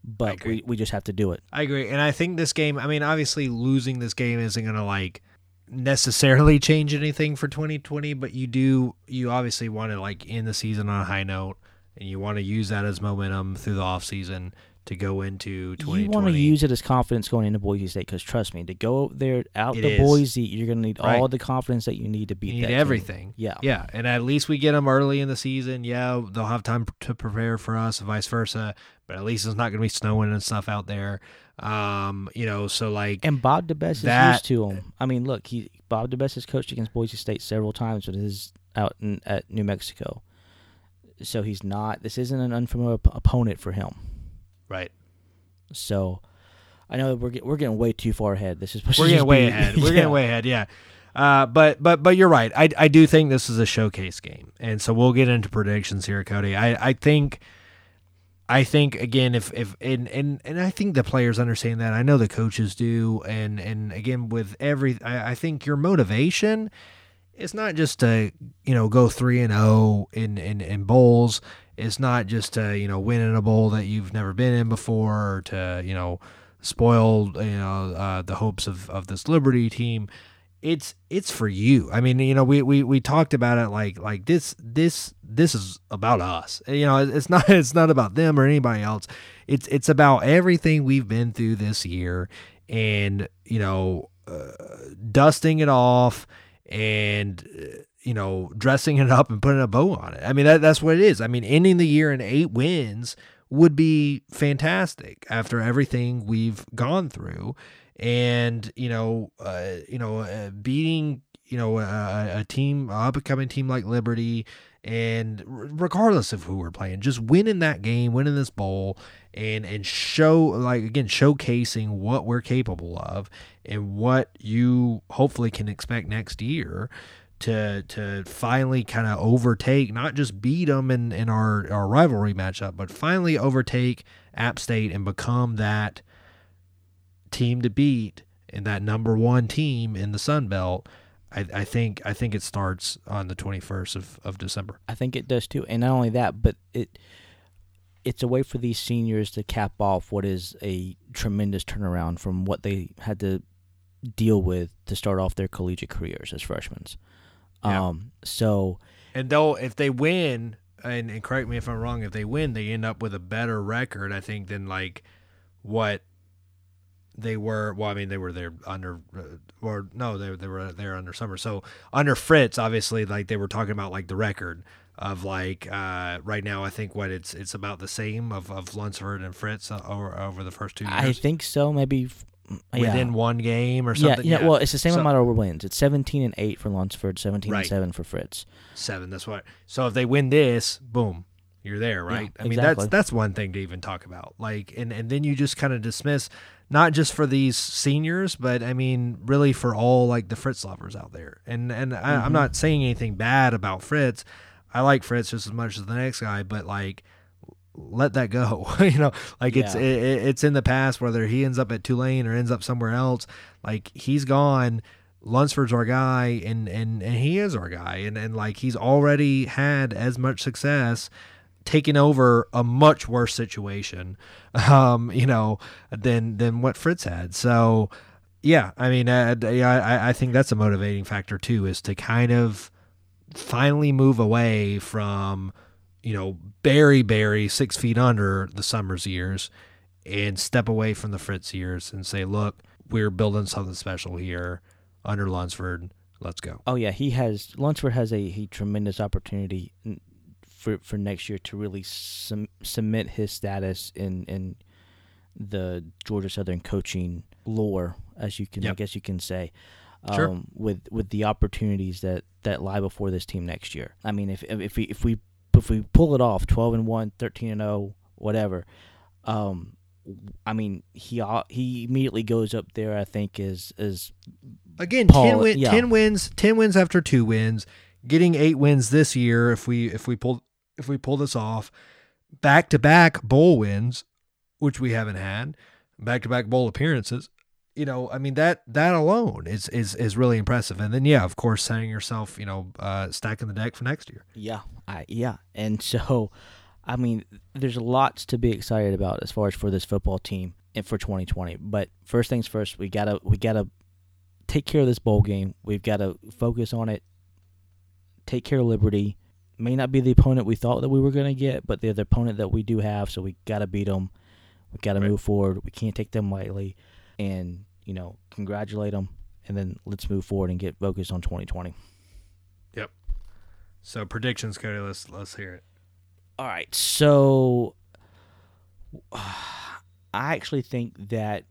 But we, we just have to do it. I agree, and I think this game. I mean, obviously, losing this game isn't going to like necessarily change anything for 2020, but you do. You obviously want to like end the season on a high note, and you want to use that as momentum through the off season to go into 2020. You want to use it as confidence going into Boise State because trust me, to go there out It to is. Boise, you're going to need Right. all the confidence that you need to beat You need team. everything. Yeah. Yeah, and at least we get them early in the season. Yeah, they'll have time to prepare for us, and vice versa. But at least it's not going to be snowing and stuff out there. Um, you know, so like And Bob DeBesse is used to him. I mean, look, he Bob DeBesse has coached against Boise State several times when he's out in, at New Mexico. So he's not. This isn't an unfamiliar op- opponent for him. right. So I know we're get, we're getting way too far ahead. This is we're getting way be- ahead. We're Yeah. getting way ahead. Yeah. Uh, but but but you're right. I I do think this is a showcase game, and so we'll get into predictions here, Cody. I I think. I think again, if if and, and and I think the players understand that. I know the coaches do, and and again with every, I, I think your motivation it's not just to you know go three and zero in in in bowls. It's not just to you know win in a bowl that you've never been in before, or to you know spoil you know uh, the hopes of of this Liberty team. It's it's for you. I mean, you know, we, we, we talked about it like like this this this is about us. You know, it's not it's not about them or anybody else. It's it's about everything we've been through this year, and you know, uh, dusting it off and uh, you know dressing it up and putting a bow on it. I mean that that's what it is. I mean ending the year in eight wins would be fantastic after everything we've gone through, and you know uh, you know uh, beating you know a, a team up and coming team like Liberty and regardless of who we're playing, just winning that game, winning this bowl, and and show like again showcasing what we're capable of and what you hopefully can expect next year to to finally kind of overtake, not just beat them in, in our, our rivalry matchup, but finally overtake App State and become that team to beat and that number one team in the Sun Belt. I, I think I think it starts on the twenty first of, of December. I think it does too, and not only that, but it it's a way for these seniors to cap off what is a tremendous turnaround from what they had to deal with to start off their collegiate careers as freshmen. Yeah. Um, so And they'll if they win, and, and correct me if I'm wrong, if they win, they end up with a better record, I think, than like what they were. Well, I mean, they were there under, uh, or no, they they were there under summer. So under Fritz, obviously, like they were talking about like the record of like uh, right now. I think what it's it's about the same of of Lunsford and Fritz uh, over over the first two years. I think so. Maybe yeah. within one game or Yeah, something. yeah, Well, it's the same So- amount of wins. It's seventeen and eight for Lunsford, seventeen Right. and seven for Fritz. seven. That's what. So if they win this, boom, you're there, right? I mean, exactly. that's that's one thing to even talk about. Like, and and then you just kind of dismiss not just for these seniors, but I mean, really for all like the Fritz lovers out there. And and I, Mm-hmm. I'm not saying anything bad about Fritz. I like Fritz just as much as the next guy, but like. Let that go, you know. Like it's Yeah. it, it- it's in the past. Whether he ends up at Tulane or ends up somewhere else, like he's gone. Lunsford's our guy, and and and he is our guy, and and like he's already had as much success taking over a much worse situation, um, you know, than than what Fritz had. So, yeah, I mean, uh, yeah, I I think that's a motivating factor too, is to kind of finally move away from you know Barry Barry six feet under the Summers years and step away from the Fritz years and say, look, we're building something special here under Lunsford. Let's go. Oh yeah, he has Lunsford has a, a tremendous opportunity for for next year to really cem- cement his status in in the Georgia Southern coaching lore, as you can I guess you can say. Um, Sure. with with the opportunities that, that lie before this team next year. I mean, if if we if we if we pull it off, twelve and 1, 13 and zero, whatever. Um, I mean, he he immediately goes up there. I think is is Again, Paul, ten, win, yeah. 10 wins, ten wins after two wins, getting eight wins this year if we if we pull if we pull this off, back to back bowl wins, which we haven't had, back to back bowl appearances. You know, I mean that that alone is is is really impressive. And then yeah, of course, setting yourself, you know, uh, stacking the deck for next year. Yeah, I, yeah, and so, I mean, there's lots to be excited about as far as for this football team and for 2020. But first things first, we gotta we gotta take care of this bowl game. We've got to focus on it. Take care of Liberty. May not be the opponent we thought that we were gonna get, but they're the opponent that we do have. So we gotta beat them. We gotta Right. move forward. We can't take them lightly, and you know, congratulate them, and then let's move forward and get focused on 2020. Yep. So predictions, Cody. Let's let's hear it. All right, so I actually think that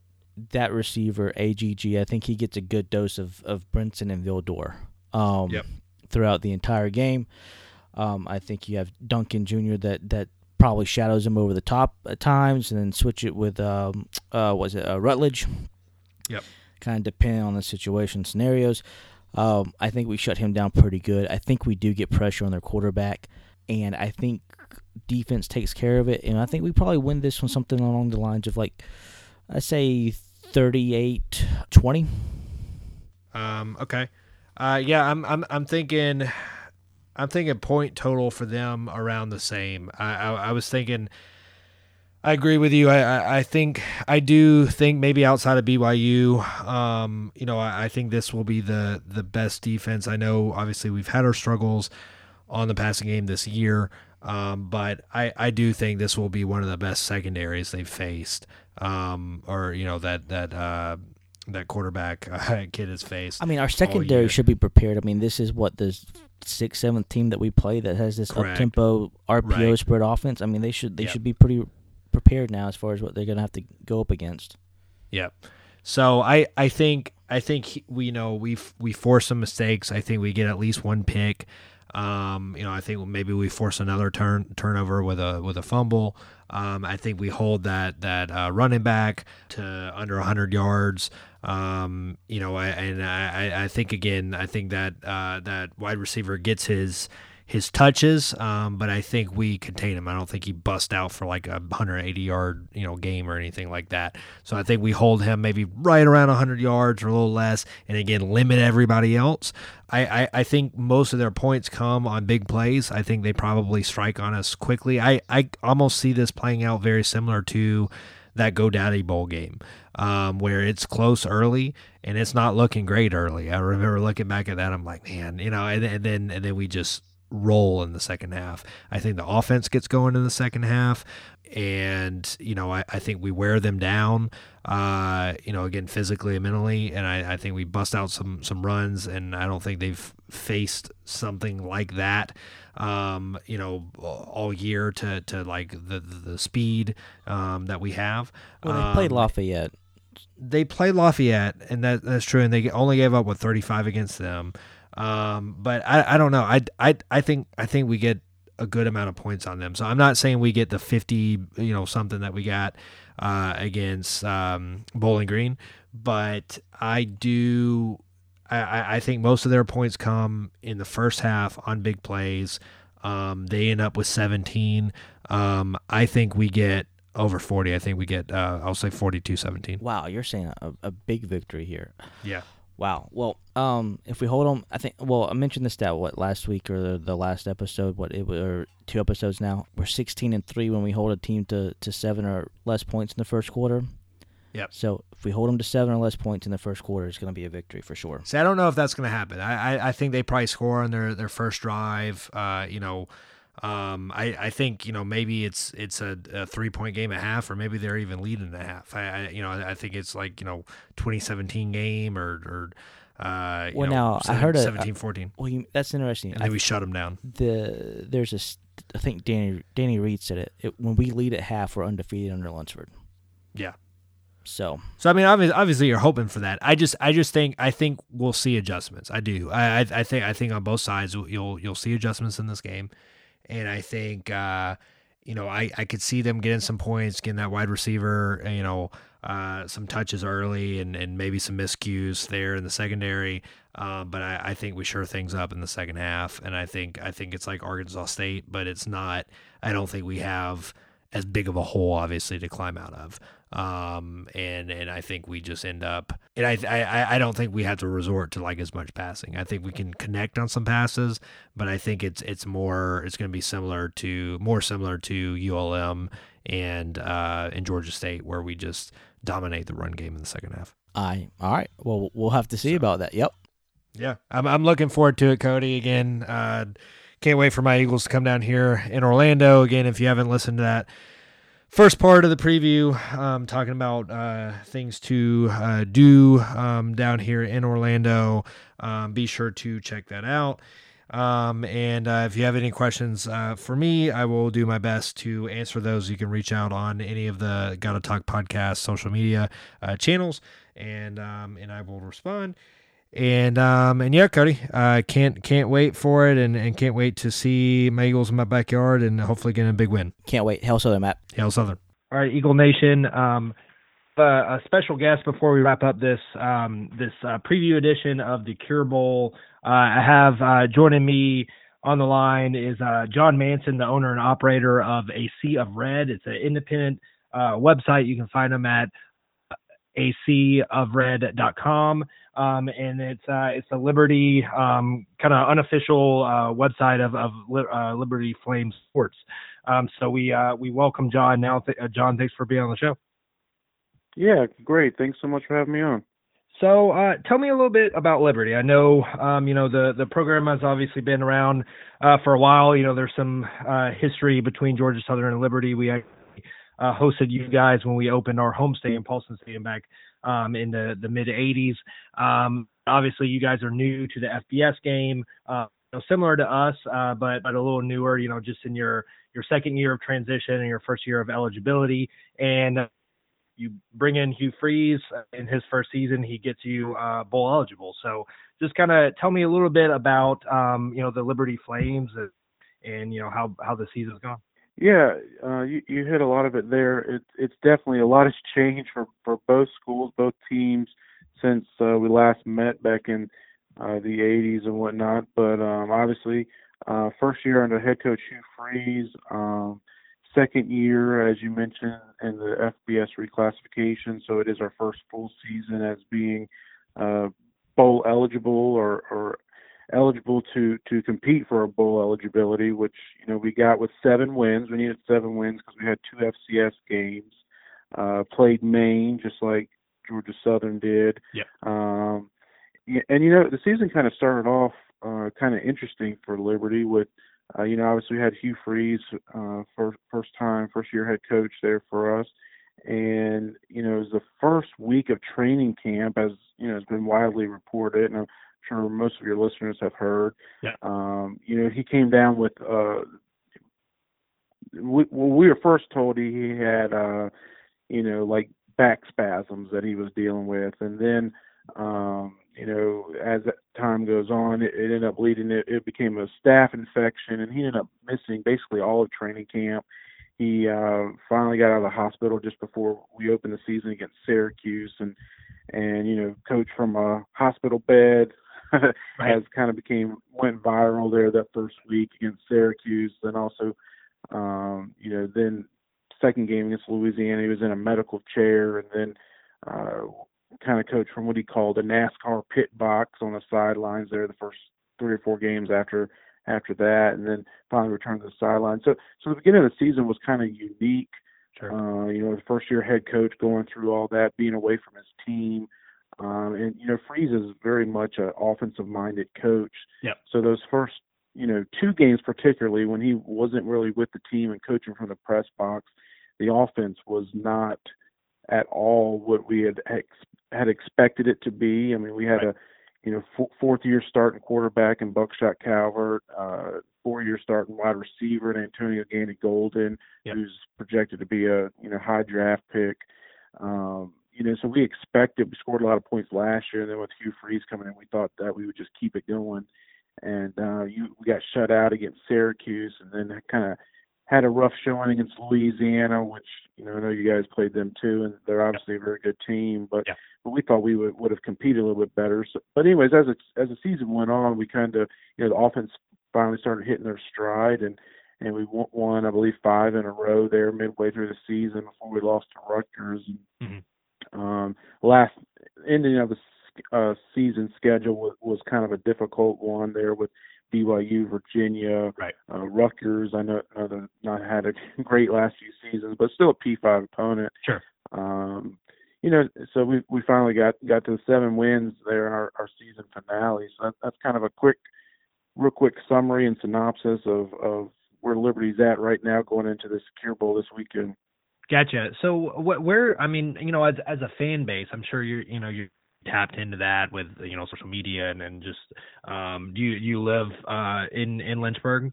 that receiver AGG, I think he gets a good dose of of Brinson and Vildor um, Yep. throughout the entire game. Um, I think you have Duncan Jr. that that probably shadows him over the top at times, and then switch it with um, uh, was it uh, Rutledge? Yep. Kind of depending on the situation scenarios. Um, I think we shut him down pretty good. I think we do get pressure on their quarterback, and I think defense takes care of it. And I think we probably win this one something along the lines of like, I say 38 20. Um, okay. Uh, yeah, I'm I'm I'm thinking, I'm thinking point total for them around the same. I I, I was thinking. I agree with you. I, I I think I do think maybe outside of BYU, um, you know, I, I think this will be the the best defense. I know obviously we've had our struggles on the passing game this year, um, but I I do think this will be one of the best secondaries they've faced, um, or you know that that uh, that quarterback uh, kid has faced. I mean, our secondary should be prepared. I mean, this is what the sixth, seventh team that we play that has this up tempo RPO Right. spread offense. I mean, they should they Yep. should be pretty prepared now as far as what they're going to have to go up against. Yep. So I I think I think he- we you know we we force some mistakes. I think we get at least one pick. Um, you know, I think maybe we force another turn turnover with a with a fumble. Um, I think we hold that that uh, running back to under 100 yards. Um, you know, I, and I, I think again, I think that uh, that wide receiver gets his his touches, um, but I think we contain him. I don't think he bust out for like a 180 yard you know game or anything like that. So I think we hold him maybe right around 100 yards or a little less, and again limit everybody else. I, I, I think most of their points come on big plays. I think they probably strike on us quickly. I, I almost see this playing out very similar to that GoDaddy Bowl game, um, where it's close early and it's not looking great early. I remember looking back at that, I'm like, man, you know, and, and then and then we just roll in the second half. I think the offense gets going in the second half. And, you know, I, I think we wear them down, uh, you know, again, physically and mentally. And I, I think we bust out some, some runs. And I don't think they've faced something like that, um, you know, all year to, to like the, the speed um, that we have. Well, they played um, Lafayette. They played Lafayette, and that, that's true. And they only gave up, what, 35 against them. Um, but I, I don't know. I, I, I think I think we get a good amount of points on them. So I'm not saying we get the 50, you know, something that we got uh, against um, Bowling Green, but I do. I, I think most of their points come in the first half on big plays. Um, they end up with 17. Um, I think we get over 40. I think we get, uh, I'll say 42 17. Wow, you're saying a, a big victory here. Yeah. Wow. Well, um, if we hold them, I think. Well, I mentioned this stat what last week or the, the last episode. What it or two episodes now. We're sixteen and three when we hold a team to, to seven or less points in the first quarter. Yep. So if we hold them to seven or less points in the first quarter, it's going to be a victory for sure. See, I don't know if that's going to happen. I, I, I think they probably score on their their first drive. Uh, you know, um, I, I think you know maybe it's it's a, a three point game a half, or maybe they're even leading a half. I, I you know I think it's like you know 2017 game or or uh, well know, now 17, I heard a 17 14. Well, you, that's interesting. And then we shut them down. The there's a I think Danny Danny Reed said it. it. When we lead at half, we're undefeated under Lunsford. Yeah. So, so I mean, obviously, obviously, you're hoping for that. I just, I just think, I think we'll see adjustments. I do. I, I, I think, I think on both sides, you'll, you'll see adjustments in this game and I think uh, you know I I could see them getting some points, getting that wide receiver, you know, uh, some touches early, and and maybe some miscues there in the secondary. Uh, but I, I think we sure things up in the second half, and I think I think it's like Arkansas State, but it's not. I don't think we have as big of a hole, obviously, to climb out of. Um, and and I think we just end up, and I, I I don't think we have to resort to like as much passing. I think we can connect on some passes, but I think it's it's more it's going to be similar to more similar to ULM and uh, in Georgia State where we just dominate the run game in the second half. I all right. Well, we'll have to see so, about that. Yep. Yeah, I'm I'm looking forward to it, Cody. Again, uh, can't wait for my Eagles to come down here in Orlando. Again, if you haven't listened to that first part of the preview, um, talking about uh, things to uh, do um, down here in Orlando. Um, be sure to check that out. Um, and uh, if you have any questions uh, for me, I will do my best to answer those. You can reach out on any of the Gotta Talk podcast social media uh, channels, and um, and I will respond. And um and yeah, Cody, uh, can't can't wait for it, and, and can't wait to see my Eagles in my backyard, and hopefully get a big win. Can't wait. Hail Southern, Matt. Hail Southern. All right, Eagle Nation. Um, uh, a special guest before we wrap up this um this uh, preview edition of the Cure Bowl. Uh, I have uh, joining me on the line is uh, John Manson, the owner and operator of A Sea of Red. It's an independent uh, website. You can find them at aceofred.com. Um, and it's uh, it's a Liberty um, kind of unofficial uh, website of, of uh, Liberty Flame Sports. Um, so we uh, we welcome John now. Th- uh, John, thanks for being on the show. Yeah, great. Thanks so much for having me on. So, uh, tell me a little bit about Liberty. I know, um, you know, the the program has obviously been around uh, for a while. You know, there's some uh, history between Georgia Southern and Liberty. We uh, hosted you guys when we opened our home stadium, Paulson Stadium, back um, in the, the mid 80s. Um, obviously, you guys are new to the FBS game, uh, you know, similar to us, uh, but but a little newer. You know, just in your your second year of transition and your first year of eligibility. And you bring in Hugh Freeze in his first season, he gets you uh, bowl eligible. So just kind of tell me a little bit about um, you know the Liberty Flames and, and you know how how the season's gone. Yeah, uh, you you hit a lot of it there. It's it's definitely a lot has changed for for both schools, both teams since uh, we last met back in uh, the 80s and whatnot. But um, obviously, uh, first year under head coach Hugh Freeze. Um, second year, as you mentioned, in the FBS reclassification. So it is our first full season as being uh, bowl eligible or, or eligible to to compete for a bowl eligibility, which you know we got with seven wins. We needed seven wins because we had two FCS games. Uh, played Maine just like Georgia Southern did. Yeah. Um, and you know the season kind of started off uh, kind of interesting for Liberty with uh, you know, obviously we had Hugh Freeze, uh, first first time, first year head coach there for us, and you know, it was the first week of training camp, as you know, has been widely reported, and I'm sure most of your listeners have heard. Yeah. Um, you know, he came down with. Uh, we, well, we were first told he, he had, uh, you know, like back spasms that he was dealing with, and then um, you know, as time goes on, it, it ended up leading it. It became a staph infection, and he ended up missing basically all of training camp. He uh, finally got out of the hospital just before we opened the season against Syracuse, and and you know, coach from a hospital bed right. has kind of became went viral there that first week against Syracuse. Then also, um, you know, then second game against Louisiana, he was in a medical chair, and then uh, kind of coach from what he called a NASCAR pit box on the sidelines there the first three or four games after after that, and then finally returned to the sideline. So so the beginning of the season was kind of unique. Sure. Uh, you know, the first year head coach going through all that, being away from his team. Um, and you know, Freeze is very much an offensive minded coach. Yep. So those first, you know, two games particularly when he wasn't really with the team and coaching from the press box, the offense was not at all what we had ex- had expected it to be. I mean, we had right. a you know f- fourth year starting quarterback in Buckshot Calvert, uh, four year starting wide receiver in Antonio Gandy Golden, yep. who's projected to be a you know high draft pick. Um, you know, so we expected we scored a lot of points last year, and then with Hugh Freeze coming in, we thought that we would just keep it going. And uh, you we got shut out against Syracuse, and then kind of had a rough showing against Louisiana, which you know I know you guys played them too, and they're obviously a very good team. But yeah. but we thought we would would have competed a little bit better. So, but anyways, as it, as the season went on, we kind of you know the offense finally started hitting their stride, and and we won I believe five in a row there midway through the season before we lost to Rutgers. And, mm-hmm. Um, last ending of the uh, season schedule was, was kind of a difficult one there with BYU, Virginia, right. uh, Rutgers. I know, know they've not had a great last few seasons, but still a P5 opponent. Sure. Um, you know, so we we finally got got to the seven wins there in our, our season finale. So that, that's kind of a quick, real quick summary and synopsis of of where Liberty's at right now going into the Secure Bowl this weekend. Gotcha. So wh- where I mean, you know, as as a fan base, I'm sure you're you know you're tapped into that with you know social media and, and just um do you you live uh in in Lynchburg?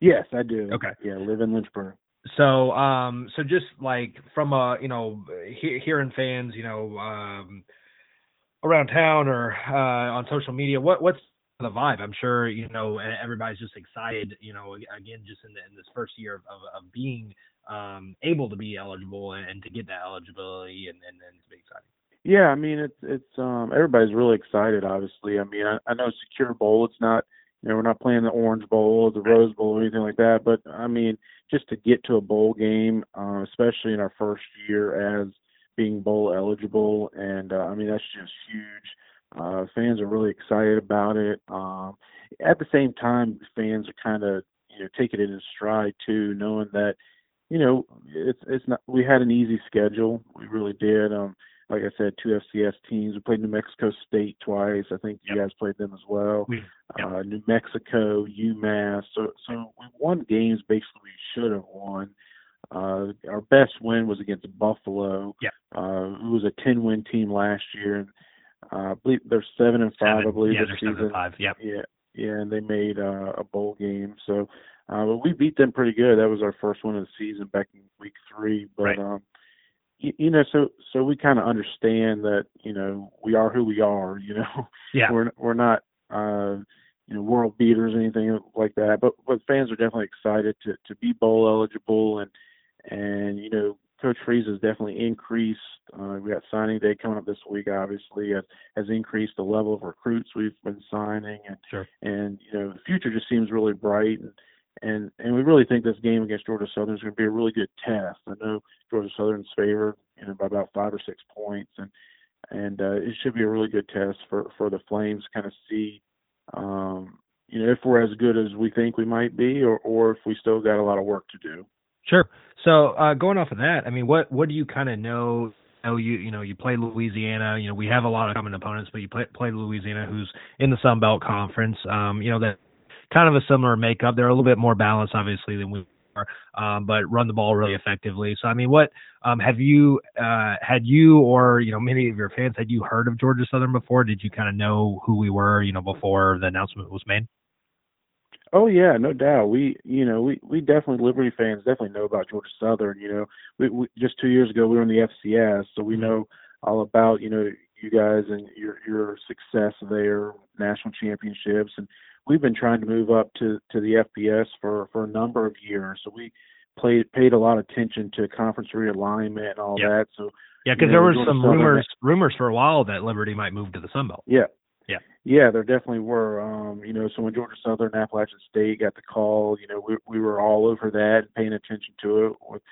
Yes, I do. Okay. Yeah, live in Lynchburg. So um so just like from a you know he- hearing fans you know um around town or uh on social media what what's the vibe i'm sure you know everybody's just excited you know again just in, the, in this first year of, of, of being um able to be eligible and, and to get that eligibility and, and, and to be exciting yeah, I mean it's it's um everybody's really excited obviously. I mean I, I know Secure Bowl it's not you know, we're not playing the Orange Bowl or the Rose Bowl or anything like that, but I mean just to get to a bowl game, uh, especially in our first year as being bowl eligible and uh, I mean that's just huge. Uh fans are really excited about it. Um at the same time fans are kind of you know taking it in stride too knowing that you know it's it's not we had an easy schedule. We really did. Um like I said, two FCS teams. We played New Mexico State twice. I think yep. you guys played them as well. We, yep. uh, New Mexico, UMass. So, so we won games basically we should have won. Uh, our best win was against Buffalo. Yeah. Uh, who was a 10-win team last year. And, uh, I believe they're seven and five. Seven. I believe yeah, this season. seven and five. Yep. Yeah, yeah, and they made uh, a bowl game. So, uh, but we beat them pretty good. That was our first one of the season back in week three. But right. um, you, you know, so so we kind of understand that you know we are who we are. You know, Yeah. we're we're not uh, you know world beaters or anything like that, but but fans are definitely excited to to be bowl eligible and and you know Coach Freeze has definitely increased. Uh, we got signing day coming up this week. Obviously, has, has increased the level of recruits we've been signing, and Sure. and you know the future just seems really bright. And and and we really think this game against Georgia Southern is going to be a really good test. I know Georgia Southern's favored, you know, by about five or six points, and and uh, it should be a really good test for for the Flames kind of see, um, you know, if we're as good as we think we might be, or or if we still got a lot of work to do. Sure. So uh, going off of that, I mean, what what do you kind of know? Oh, you you know you play Louisiana. You know we have a lot of common opponents, but you play play Louisiana, who's in the Sun Belt Conference. Um, you know that kind of a similar makeup. They're a little bit more balanced, obviously, than we are, um, but run the ball really effectively. So I mean, what um, have you uh, had you or you know many of your fans had you heard of Georgia Southern before? Did you kind of know who we were? You know before the announcement was made. Oh yeah, no doubt. We, you know, we we definitely Liberty fans definitely know about Georgia Southern. You know, we, we just two years ago we were in the FCS, so we know all about you know you guys and your your success there, national championships, and we've been trying to move up to to the FBS for for a number of years. So we played paid a lot of attention to conference realignment and all that. So Yeah, because You there were some Southern- rumors rumors for a while that Liberty might move to the Sun Belt. Yeah. Yeah. Yeah, there definitely were. Um, you know, so when Georgia Southern Appalachian State got the call, you know, we we were all over that and paying attention to it with,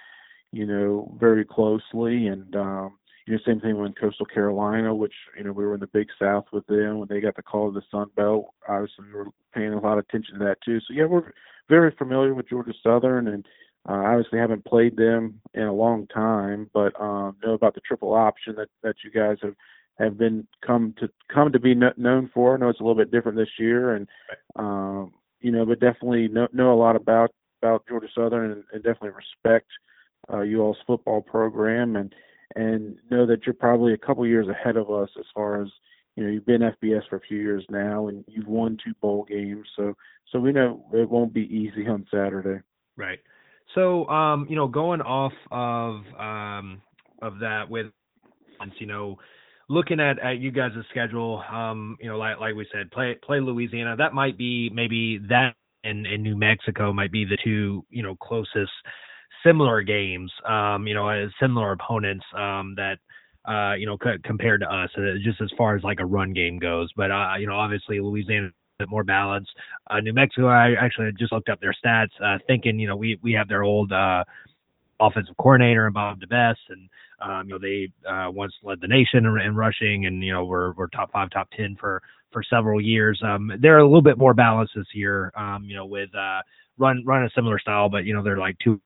you know, very closely and um you know, same thing when Coastal Carolina, which, you know, we were in the big south with them when they got the call to the Sun Belt. Obviously we were paying a lot of attention to that too. So yeah, we're very familiar with Georgia Southern and uh, obviously haven't played them in a long time, but um know about the triple option that that you guys have have been come to come to be kno- known for. I know it's a little bit different this year, and um, you know, but definitely know know a lot about about Georgia Southern, and, and definitely respect uh, you all's football program, and and know that you're probably a couple years ahead of us as far as you know you've been FBS for a few years now, and you've won two bowl games, so so we know it won't be easy on Saturday. Right. So, um, you know, going off of um of that with, you know, looking at at you guys' schedule, um, you know, like like we said, play play Louisiana. That might be maybe that and and New Mexico might be the two you know closest similar games. Um, you know, similar opponents. Um, that. Uh, you know, c- compared to us, uh, just as far as like a run game goes, but uh, you know, obviously Louisiana bit more balanced. Uh, New Mexico, I actually just looked up their stats, uh, thinking, you know, we we have their old uh, offensive coordinator Bob DeBesse, and um, you know they uh, once led the nation in, in rushing, and you know we're we're top five, top ten for for several years. Um, they're a little bit more balanced this year, um, you know, with uh, run run a similar style, but you know they're like two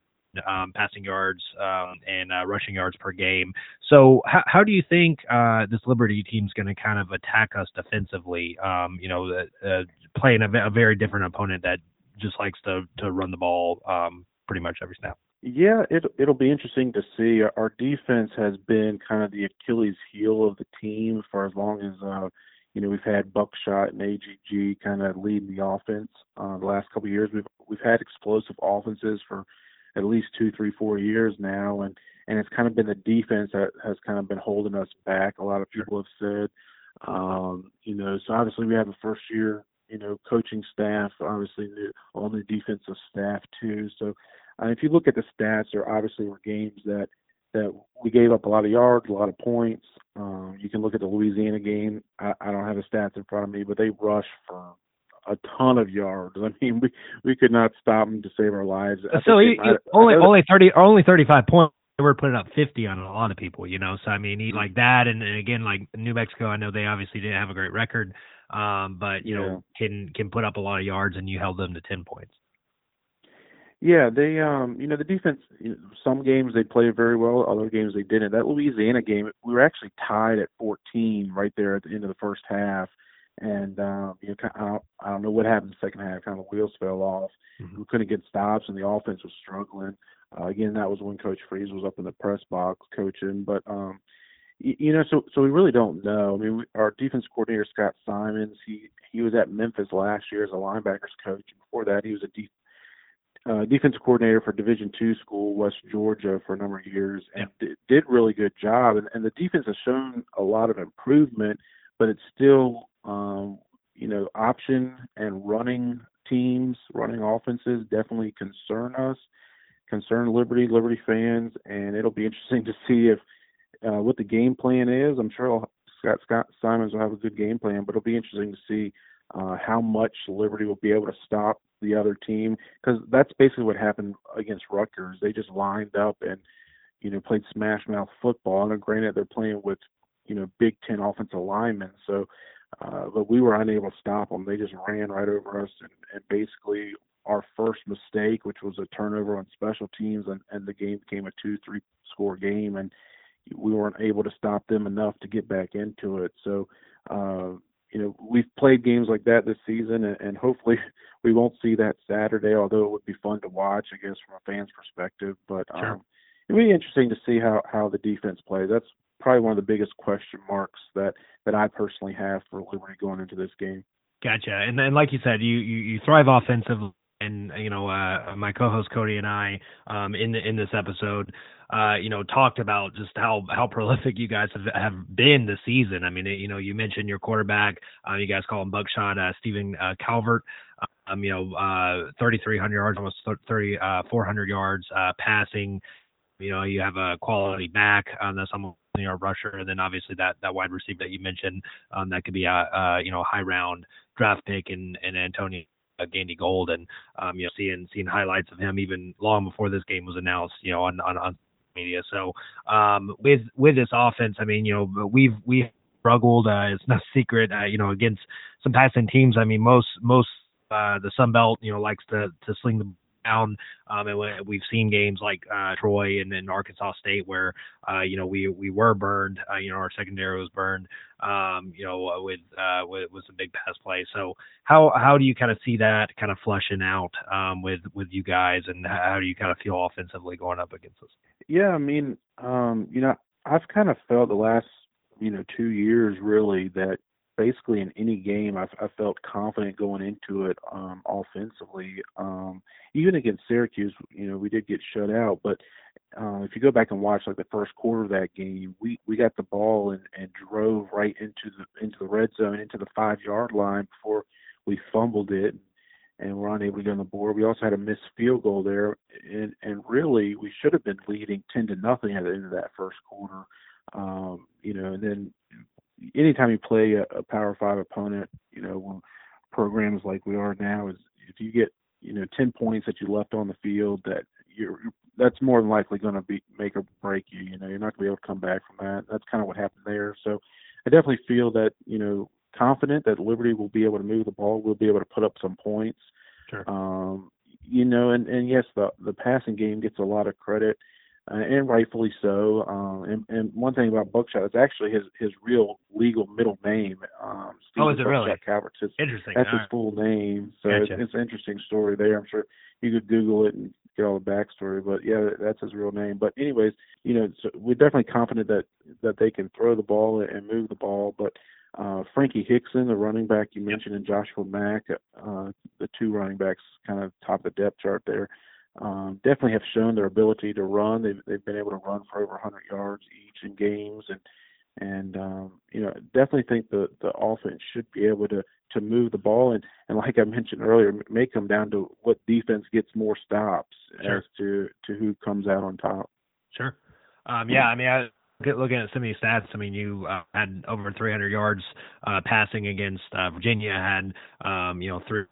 um, passing yards um, and uh, rushing yards per game. So how how do you think uh, this Liberty team is going to kind of attack us defensively? Um, you know, uh, playing a, a very different opponent that just likes to to run the ball um, pretty much every snap. Yeah, it it'll be interesting to see. Our defense has been kind of the Achilles heel of the team for as long as uh you know we've had Buckshot and AGG kind of leading the offense. Uh, the last couple of years, we've we've had explosive offenses for at least two, three, four years now, and and it's kind of been the defense that has kind of been holding us back. A lot of people have said, um, you know, so obviously we have a first year, you know, coaching staff, obviously the, on the defensive staff too. So uh, if you look at the stats, there obviously were games that that we gave up a lot of yards, a lot of points. Um, you can look at the Louisiana game. I, I don't have the stats in front of me, but they rushed for a ton of yards. I mean, we we could not stop them to save our lives. I So he, might- only only thirty only thirty five points. They were putting up fifty on a lot of people, you know. So I mean, he like that, and, and again, like New Mexico, I know they obviously didn't have a great record, um, but you know, can can put up a lot of yards, and you held them to ten points. Yeah, they um you know the defense you know, some games they played very well, other games they didn't. That Louisiana game we were actually tied at 14 right there at the end of the first half. And um you know I don't, I don't know what happened in the second half, kind of wheels fell off. Mhm. We couldn't get stops and the offense was struggling. Uh, again, that was when coach Freeze was up in the press box coaching, but um y- you know so so we really don't know. I mean, we, our defense coordinator Scott Symons, he he was at Memphis last year as a linebackers coach. Before that, he was a def- uh, defensive coordinator for Division two school, West Georgia, for a number of years, and yeah. d- did really good job. And, and the defense has shown a lot of improvement, but it's still, um, you know, option and running teams, running offenses definitely concern us, concern Liberty, Liberty fans, and it'll be interesting to see if uh, what the game plan is. I'm sure Scott Scott Symons will have a good game plan, but it'll be interesting to see uh, how much Liberty will be able to stop the other team because that's basically what happened against Rutgers. They just lined up and you know played smash mouth football. And granted, they're playing with you know Big Ten offensive linemen, so uh, but we were unable to stop them. They just ran right over us, and, and basically our first mistake, which was a turnover on special teams, and, and the game became a two-three score game, and we weren't able to stop them enough to get back into it. So, uh, you know, we've played games like that this season, and, and hopefully we won't see that Saturday. Although it would be fun to watch, I guess, from a fan's perspective. But um, it'll be interesting to see how how the defense plays. That's probably one of the biggest question marks that that I personally have for Liberty going into this game. Gotcha. And then, like you said, you you, you thrive offensively and you know uh, my co-host Cody and I um, in the, in this episode uh, you know talked about just how how prolific you guys have, have been this season. I mean you know you mentioned your quarterback uh, you guys call him Buckshot uh, Stephen uh, Calvert um, you know uh, 3,300 yards almost 30 uh, 400 yards passing. You know you have a quality back um, that's almost you know rusher and then obviously that that wide receiver that you mentioned um, that could be a, a you know high round draft pick and and Antonio uh, Gandy Gold, and um, you know, seeing seeing highlights of him even long before this game was announced, you know, on on, on media. So um, with with this offense, I mean, you know, we've we've struggled. Uh, it's no secret, uh, you know, against some passing teams. I mean, most most uh, the Sun Belt, you know, likes to to sling the down. Um, and we've seen games like uh, Troy and then Arkansas State where uh, you know we we were burned. Uh, you know our secondary was burned. Um, you know with uh, with with some big pass play. So how how do you kind of see that kind of flushing out um, with with you guys, and how do you kind of feel offensively going up against us? Yeah, I mean, um, you know, I've kind of felt the last you know two years really that basically in any game I've, I felt confident going into it um, offensively. Um, even against Syracuse, you know, we did get shut out, but uh, if you go back and watch like the first quarter of that game, we we got the ball and, and drove right into the into the red zone, into the five yard line before we fumbled it, and we're unable to get on the board. We also had a missed field goal there, and and really we should have been leading ten to nothing at the end of that first quarter. Um, you know, and then anytime you play a, a Power Five opponent, you know, programs like we are now, is if you get you know ten points that you left on the field, that you're that's more than likely going to be make or break you. You know, you're not going to be able to come back from that. That's kind of what happened there. So I definitely feel that you know confident that Liberty will be able to move the ball. We'll be able to put up some points. Sure. Um, you know, and and yes, the the passing game gets a lot of credit uh, and rightfully so. Um, and, and one thing about Buckshot, it's actually his his real legal middle name. Um, oh, is it Buckshot really? Interesting. That's All his right. full name. So Gotcha. it's, it's an interesting story there. I'm sure you could Google it and get all the backstory. But yeah, that's his real name. But anyways, you know, so we're definitely confident that that they can throw the ball and move the ball. But uh, Frankie Hickson, the running back you mentioned, and Joshua Mack, uh, the two running backs, kind of top of the depth chart there um, definitely have shown their ability to run. They've they've been able to run for over 100 yards each in games, and and um, you know definitely think the the offense should be able to to move the ball and and like I mentioned earlier, it may come down to what defense gets more stops Sure. as to to who comes out on top. Sure. Um, yeah, I mean, I get looking at some of these stats. I mean, you uh, had over 300 yards uh, passing against uh, Virginia, had um, you know three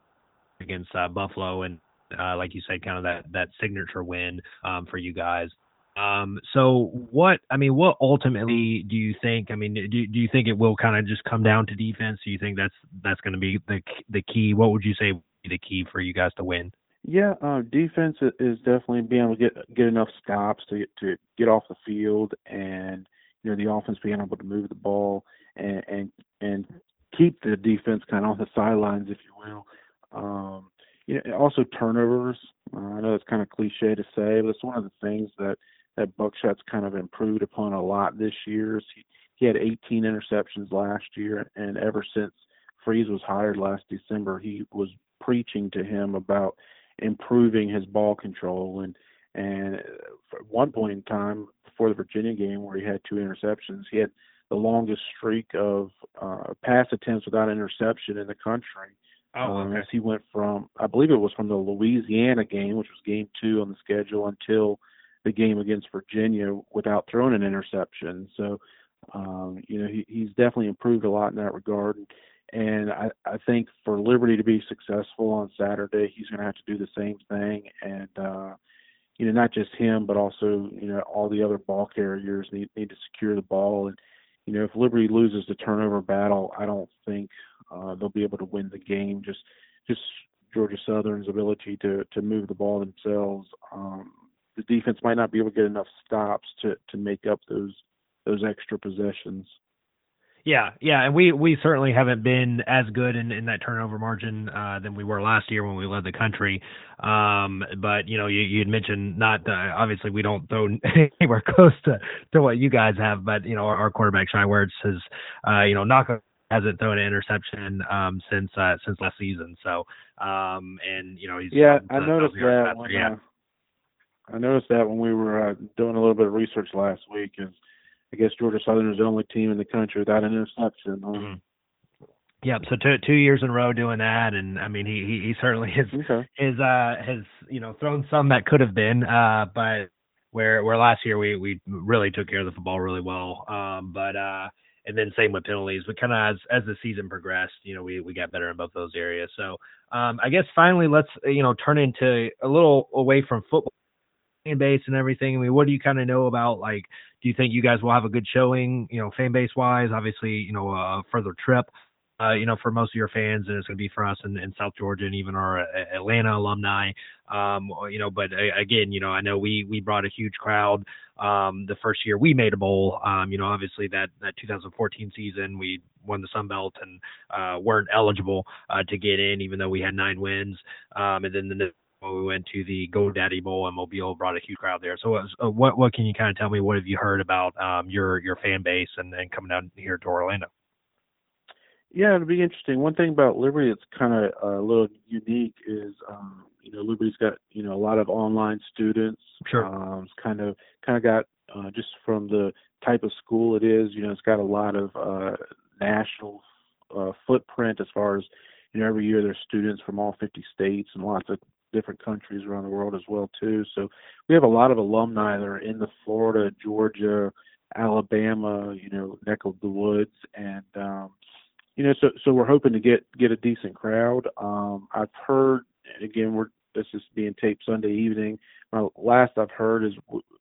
against uh, Buffalo, and uh, like you said, kind of that that signature win um, for you guys. Um, so what I mean, what ultimately do you think? I mean, do do you think it will kind of just come down to defense? Do you think that's that's going to be the the key? What would you say the key for you guys to win? Yeah, uh, defense is definitely being able to get get enough stops to to get off the field, and you know the offense being able to move the ball and and and keep the defense kind of on the sidelines, if you will. Um, you know, also turnovers. Uh, I know it's kind of cliche to say, but it's one of the things that that Buckshot's kind of improved upon a lot this year. He he had 18 interceptions last year, and ever since Freeze was hired last December, he was preaching to him about improving his ball control and and at one point in time before the Virginia game where he had two interceptions, he had the longest streak of uh, pass attempts without interception in the country. Oh, um, okay. as he went from, I believe it was from the Louisiana game, which was game two on the schedule, until the game against Virginia without throwing an interception. So, um, you know, he, he's definitely improved a lot in that regard. And I, I think for Liberty to be successful on Saturday, he's going to have to do the same thing. And, uh, you know, not just him, but also, you know, all the other ball carriers need, need to secure the ball. And, you know, if Liberty loses the turnover battle, I don't think uh, they'll be able to win the game. Just, just Georgia Southern's ability to to move the ball themselves. Um, the defense might not be able to get enough stops to to make up those those extra possessions. Yeah, yeah, and we we certainly haven't been as good in, in that turnover margin uh, than we were last year when we led the country. Um, but you know, you you had mentioned not uh, obviously we don't throw anywhere close to to what you guys have, but you know our, our quarterback Shai Werts has uh, you know knock hasn't thrown an interception um, since uh, since last season. So um, and you know he's Yeah, I noticed that when yeah. uh, I noticed that when we were uh, doing a little bit of research last week, is I guess Georgia Southern is the only team in the country without an interception. huh? Mhm. Yep. So two two years in a row doing that, and I mean he he, he certainly has Okay. is uh has you know thrown some that could have been uh but where where last year we we really took care of the football really well um but uh and then same with penalties but kind of as as the season progressed you know we we got better in both those areas so um I guess finally let's you know turn into a little away from football fan base and everything I mean what do you kind of know about like do you think you guys will have a good showing you know fan base wise obviously you know a further trip uh, you know, for most of your fans, and it's going to be for us in, in South Georgia and even our uh, Atlanta alumni. Um, you know, but uh, again, you know, I know we we brought a huge crowd um, the first year we made a bowl. Um, you know, obviously that that 2014 season we won the Sun Belt and uh, weren't eligible uh, to get in, even though we had nine wins. Um, and then the when we went to the GoDaddy Bowl in Mobile, brought a huge crowd there. So, uh, what what can you kind of tell me? What have you heard about um, your your fan base and, and coming down here to Orlando? Yeah, it'll be interesting. One thing about Liberty that's kind of a little unique is, um, you know, Liberty's got you know a lot of online students. Sure. Um, it's kind of kind of got uh, just from the type of school it is. You know, it's got a lot of uh, national uh, footprint as far as you know. Every year there's students from all 50 states and lots of different countries around the world as well too. So we have a lot of alumni that are in the Florida, Georgia, Alabama, you know, neck of the woods, and um, you know, so so we're hoping to get get a decent crowd. Um, I've heard again, we're this is being taped Sunday evening. My last I've heard is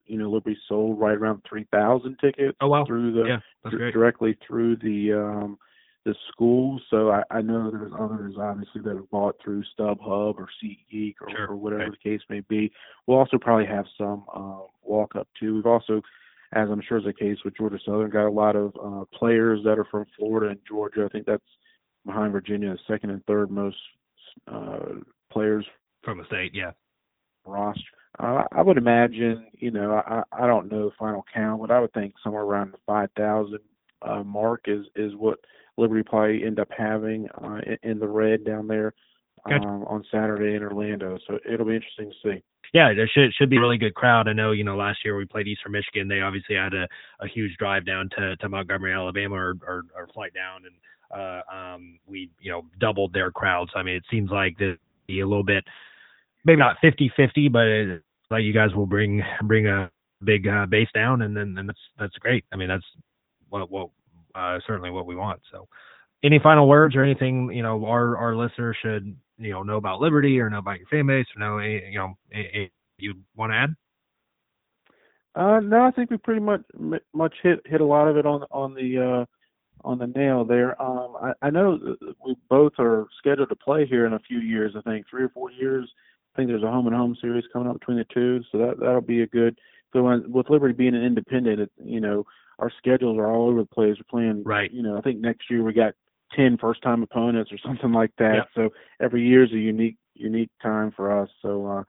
you know Liberty sold right around three thousand tickets Oh wow. through the Yeah, that's great. directly through the um the school. So I, I know there's others obviously that have bought through StubHub or SeatGeek or, Sure, or whatever right. the case may be. We'll also probably have some uh, walk up too. We've also, as I'm sure is the case with Georgia Southern, got a lot of uh, players that are from Florida and Georgia. I think that's behind Virginia, second and third most uh, players From the state, yeah. roster. Uh, I would imagine, you know, I, I don't know the final count, but I would think somewhere around 5,000 uh, mark is is what Liberty probably end up having uh, in, in the red down there Gotcha. um, on Saturday in Orlando. So it'll be interesting to see. Yeah, there should should be a really good crowd. I know, you know, last year we played Eastern Michigan. They obviously had a, a huge drive down to, to Montgomery, Alabama, or, or, or flight down, and uh, um, we, you know, doubled their crowds. I mean, it seems like the be a little bit, maybe not 50-50, but it, like you guys will bring bring a big uh, base down, and then and that's that's great. I mean, that's what what uh, certainly what we want. So, any final words or anything you know our our listeners should you know know about Liberty or know about your fan base or know you know a, a, you want to add? Uh, no, I think we pretty much much hit hit a lot of it on on the uh, on the nail there. Um, I, I know we both are scheduled to play here in a few years. I think three or four years. I think there's a home and home series coming up between the two, so that that'll be a good. So when, with Liberty being an independent, it, you know, our schedules are all over the place. We're playing, Right. You know, I think next year we got ten first time opponents or something like that. So every year is a unique unique time for us. So. uh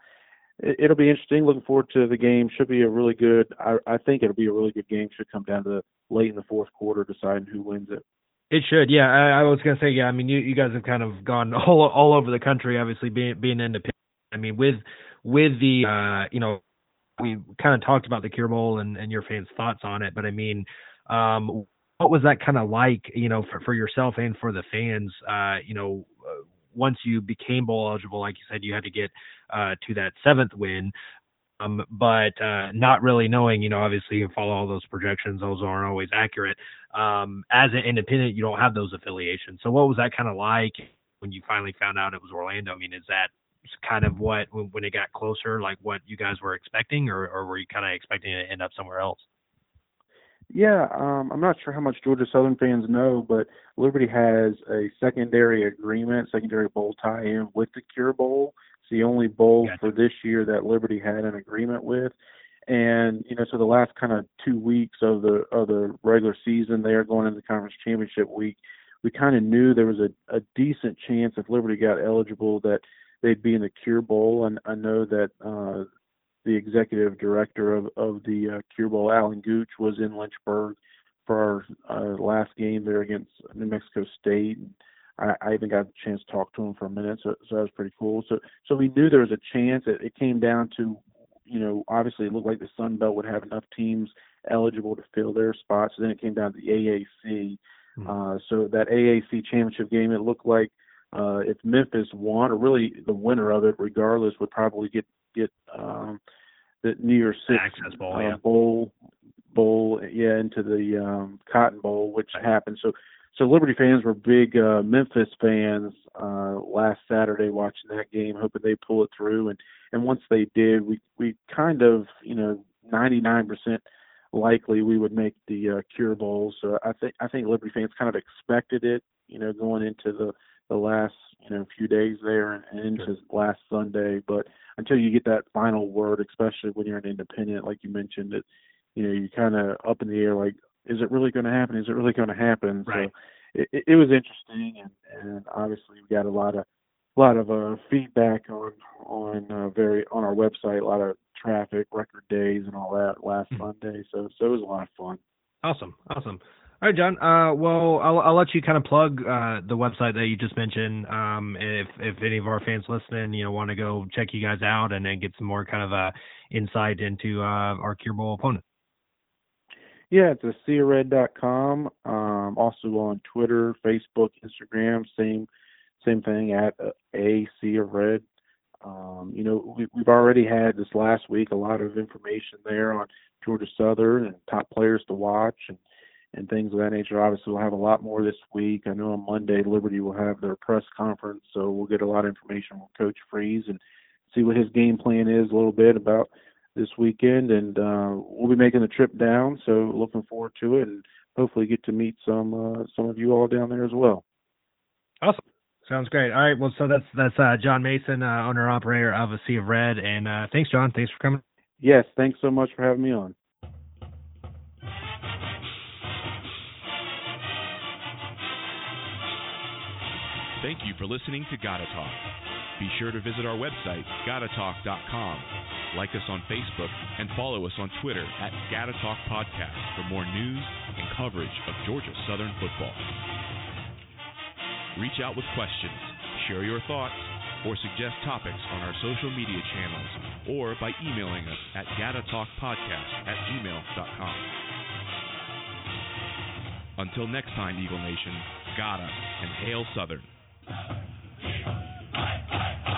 it, it'll be interesting. Looking forward to the game. Should be a really good. I, I think it'll be a really good game. Should come down to the late in the fourth quarter deciding who wins it. It should, yeah. I, I was gonna say, yeah. I mean, you you guys have kind of gone all all over the country, obviously being being independent. I mean, with with the uh, you know, we kind of talked about the Cure Bowl and, and your fans' thoughts on it, but I mean, um, what was that kind of like, you know, for, for yourself and for the fans, uh, you know, uh, once you became bowl eligible, like you said, you had to get uh, to that seventh win. Um, but uh, not really knowing, you know, obviously you follow all those projections; those aren't always accurate. Um, as an independent, you don't have those affiliations. So, what was that kind of like when you finally found out it was Orlando? I mean, is that kind of what when it got closer, like what you guys were expecting, or, or were you kind of expecting to end up somewhere else? Yeah, um, I'm not sure how much Georgia Southern fans know, but Liberty has a secondary agreement, secondary bowl tie-in with the Cure Bowl. It's the only bowl gotcha. for this year that Liberty had an agreement with. And you know, so the last kind of two weeks of the of the regular season, they are going into the conference championship week. We kind of knew there was a, a decent chance if Liberty got eligible that they'd be in the Cure Bowl. And I know that uh, the executive director of, of the uh, Cure Bowl, Alan Gooch, was in Lynchburg for our uh, last game there against New Mexico State. I, I even got a chance to talk to him for a minute, so, so that was pretty cool. So, so we knew there was a chance. It, it came down to, you know, obviously it looked like the Sun Belt would have enough teams eligible to fill their spots. So then it came down to the AAC. Mm-hmm. Uh, so that AAC championship game, it looked like uh, if Memphis won, or really the winner of it, regardless, would probably get get um, the New Year's Six Access Bowl, uh, yeah. bowl bowl yeah into the um, Cotton Bowl, which happened. So so Liberty fans were big uh, Memphis fans uh, last Saturday watching that game, hoping they pull it through. And and once they did, we we kind of you know 99% likely we would make the uh, Cure Bowl. So I think I think Liberty fans kind of expected it, you know, going into the the last you know few days there and into sure. last Sunday. But until you get that final word, especially when you're an independent, like you mentioned, it you know you kind of up in the air, like is it really going to happen? Is it really going to happen? Right. So it, it was interesting, and, and obviously we got a lot of a lot of uh, feedback on on uh, very on our website, a lot of traffic, record days, and all that last mm-hmm. Monday. So so it was a lot of fun. Awesome, awesome. All right, John. Uh, well, I'll, I'll let you kind of plug uh, the website that you just mentioned. Um, if if any of our fans listening, you know, want to go check you guys out and then get some more kind of uh, insight into uh, our Cure Bowl opponent. Yeah, it's a seaofred.com. Um, also on Twitter, Facebook, Instagram, same same thing at uh, a sea of red. Um, you know, we, we've already had this last week a lot of information there on Georgia Southern and top players to watch and and things of that nature. Obviously, we'll have a lot more this week. I know on Monday, Liberty will have their press conference, so we'll get a lot of information from Coach Freeze and see what his game plan is a little bit about this weekend. And uh, we'll be making the trip down, so looking forward to it, and hopefully get to meet some uh, some of you all down there as well. Awesome. Sounds great. All right. Well, so that's that's uh, John Mason, uh, owner operator of a Sea of Red, and uh, thanks, John. Thanks for coming. Yes. Thanks so much for having me on. Thank you for listening to Gotta Talk. Be sure to visit our website, gottatalk.com, like us on Facebook, and follow us on Twitter at Gotta Talk Podcast for more news and coverage of Georgia Southern football. Reach out with questions, share your thoughts, or suggest topics on our social media channels or by emailing us at gattatalkpodcast at gmail.com. Until next time, Eagle Nation, gotta and hail Southern. I, I, I, I.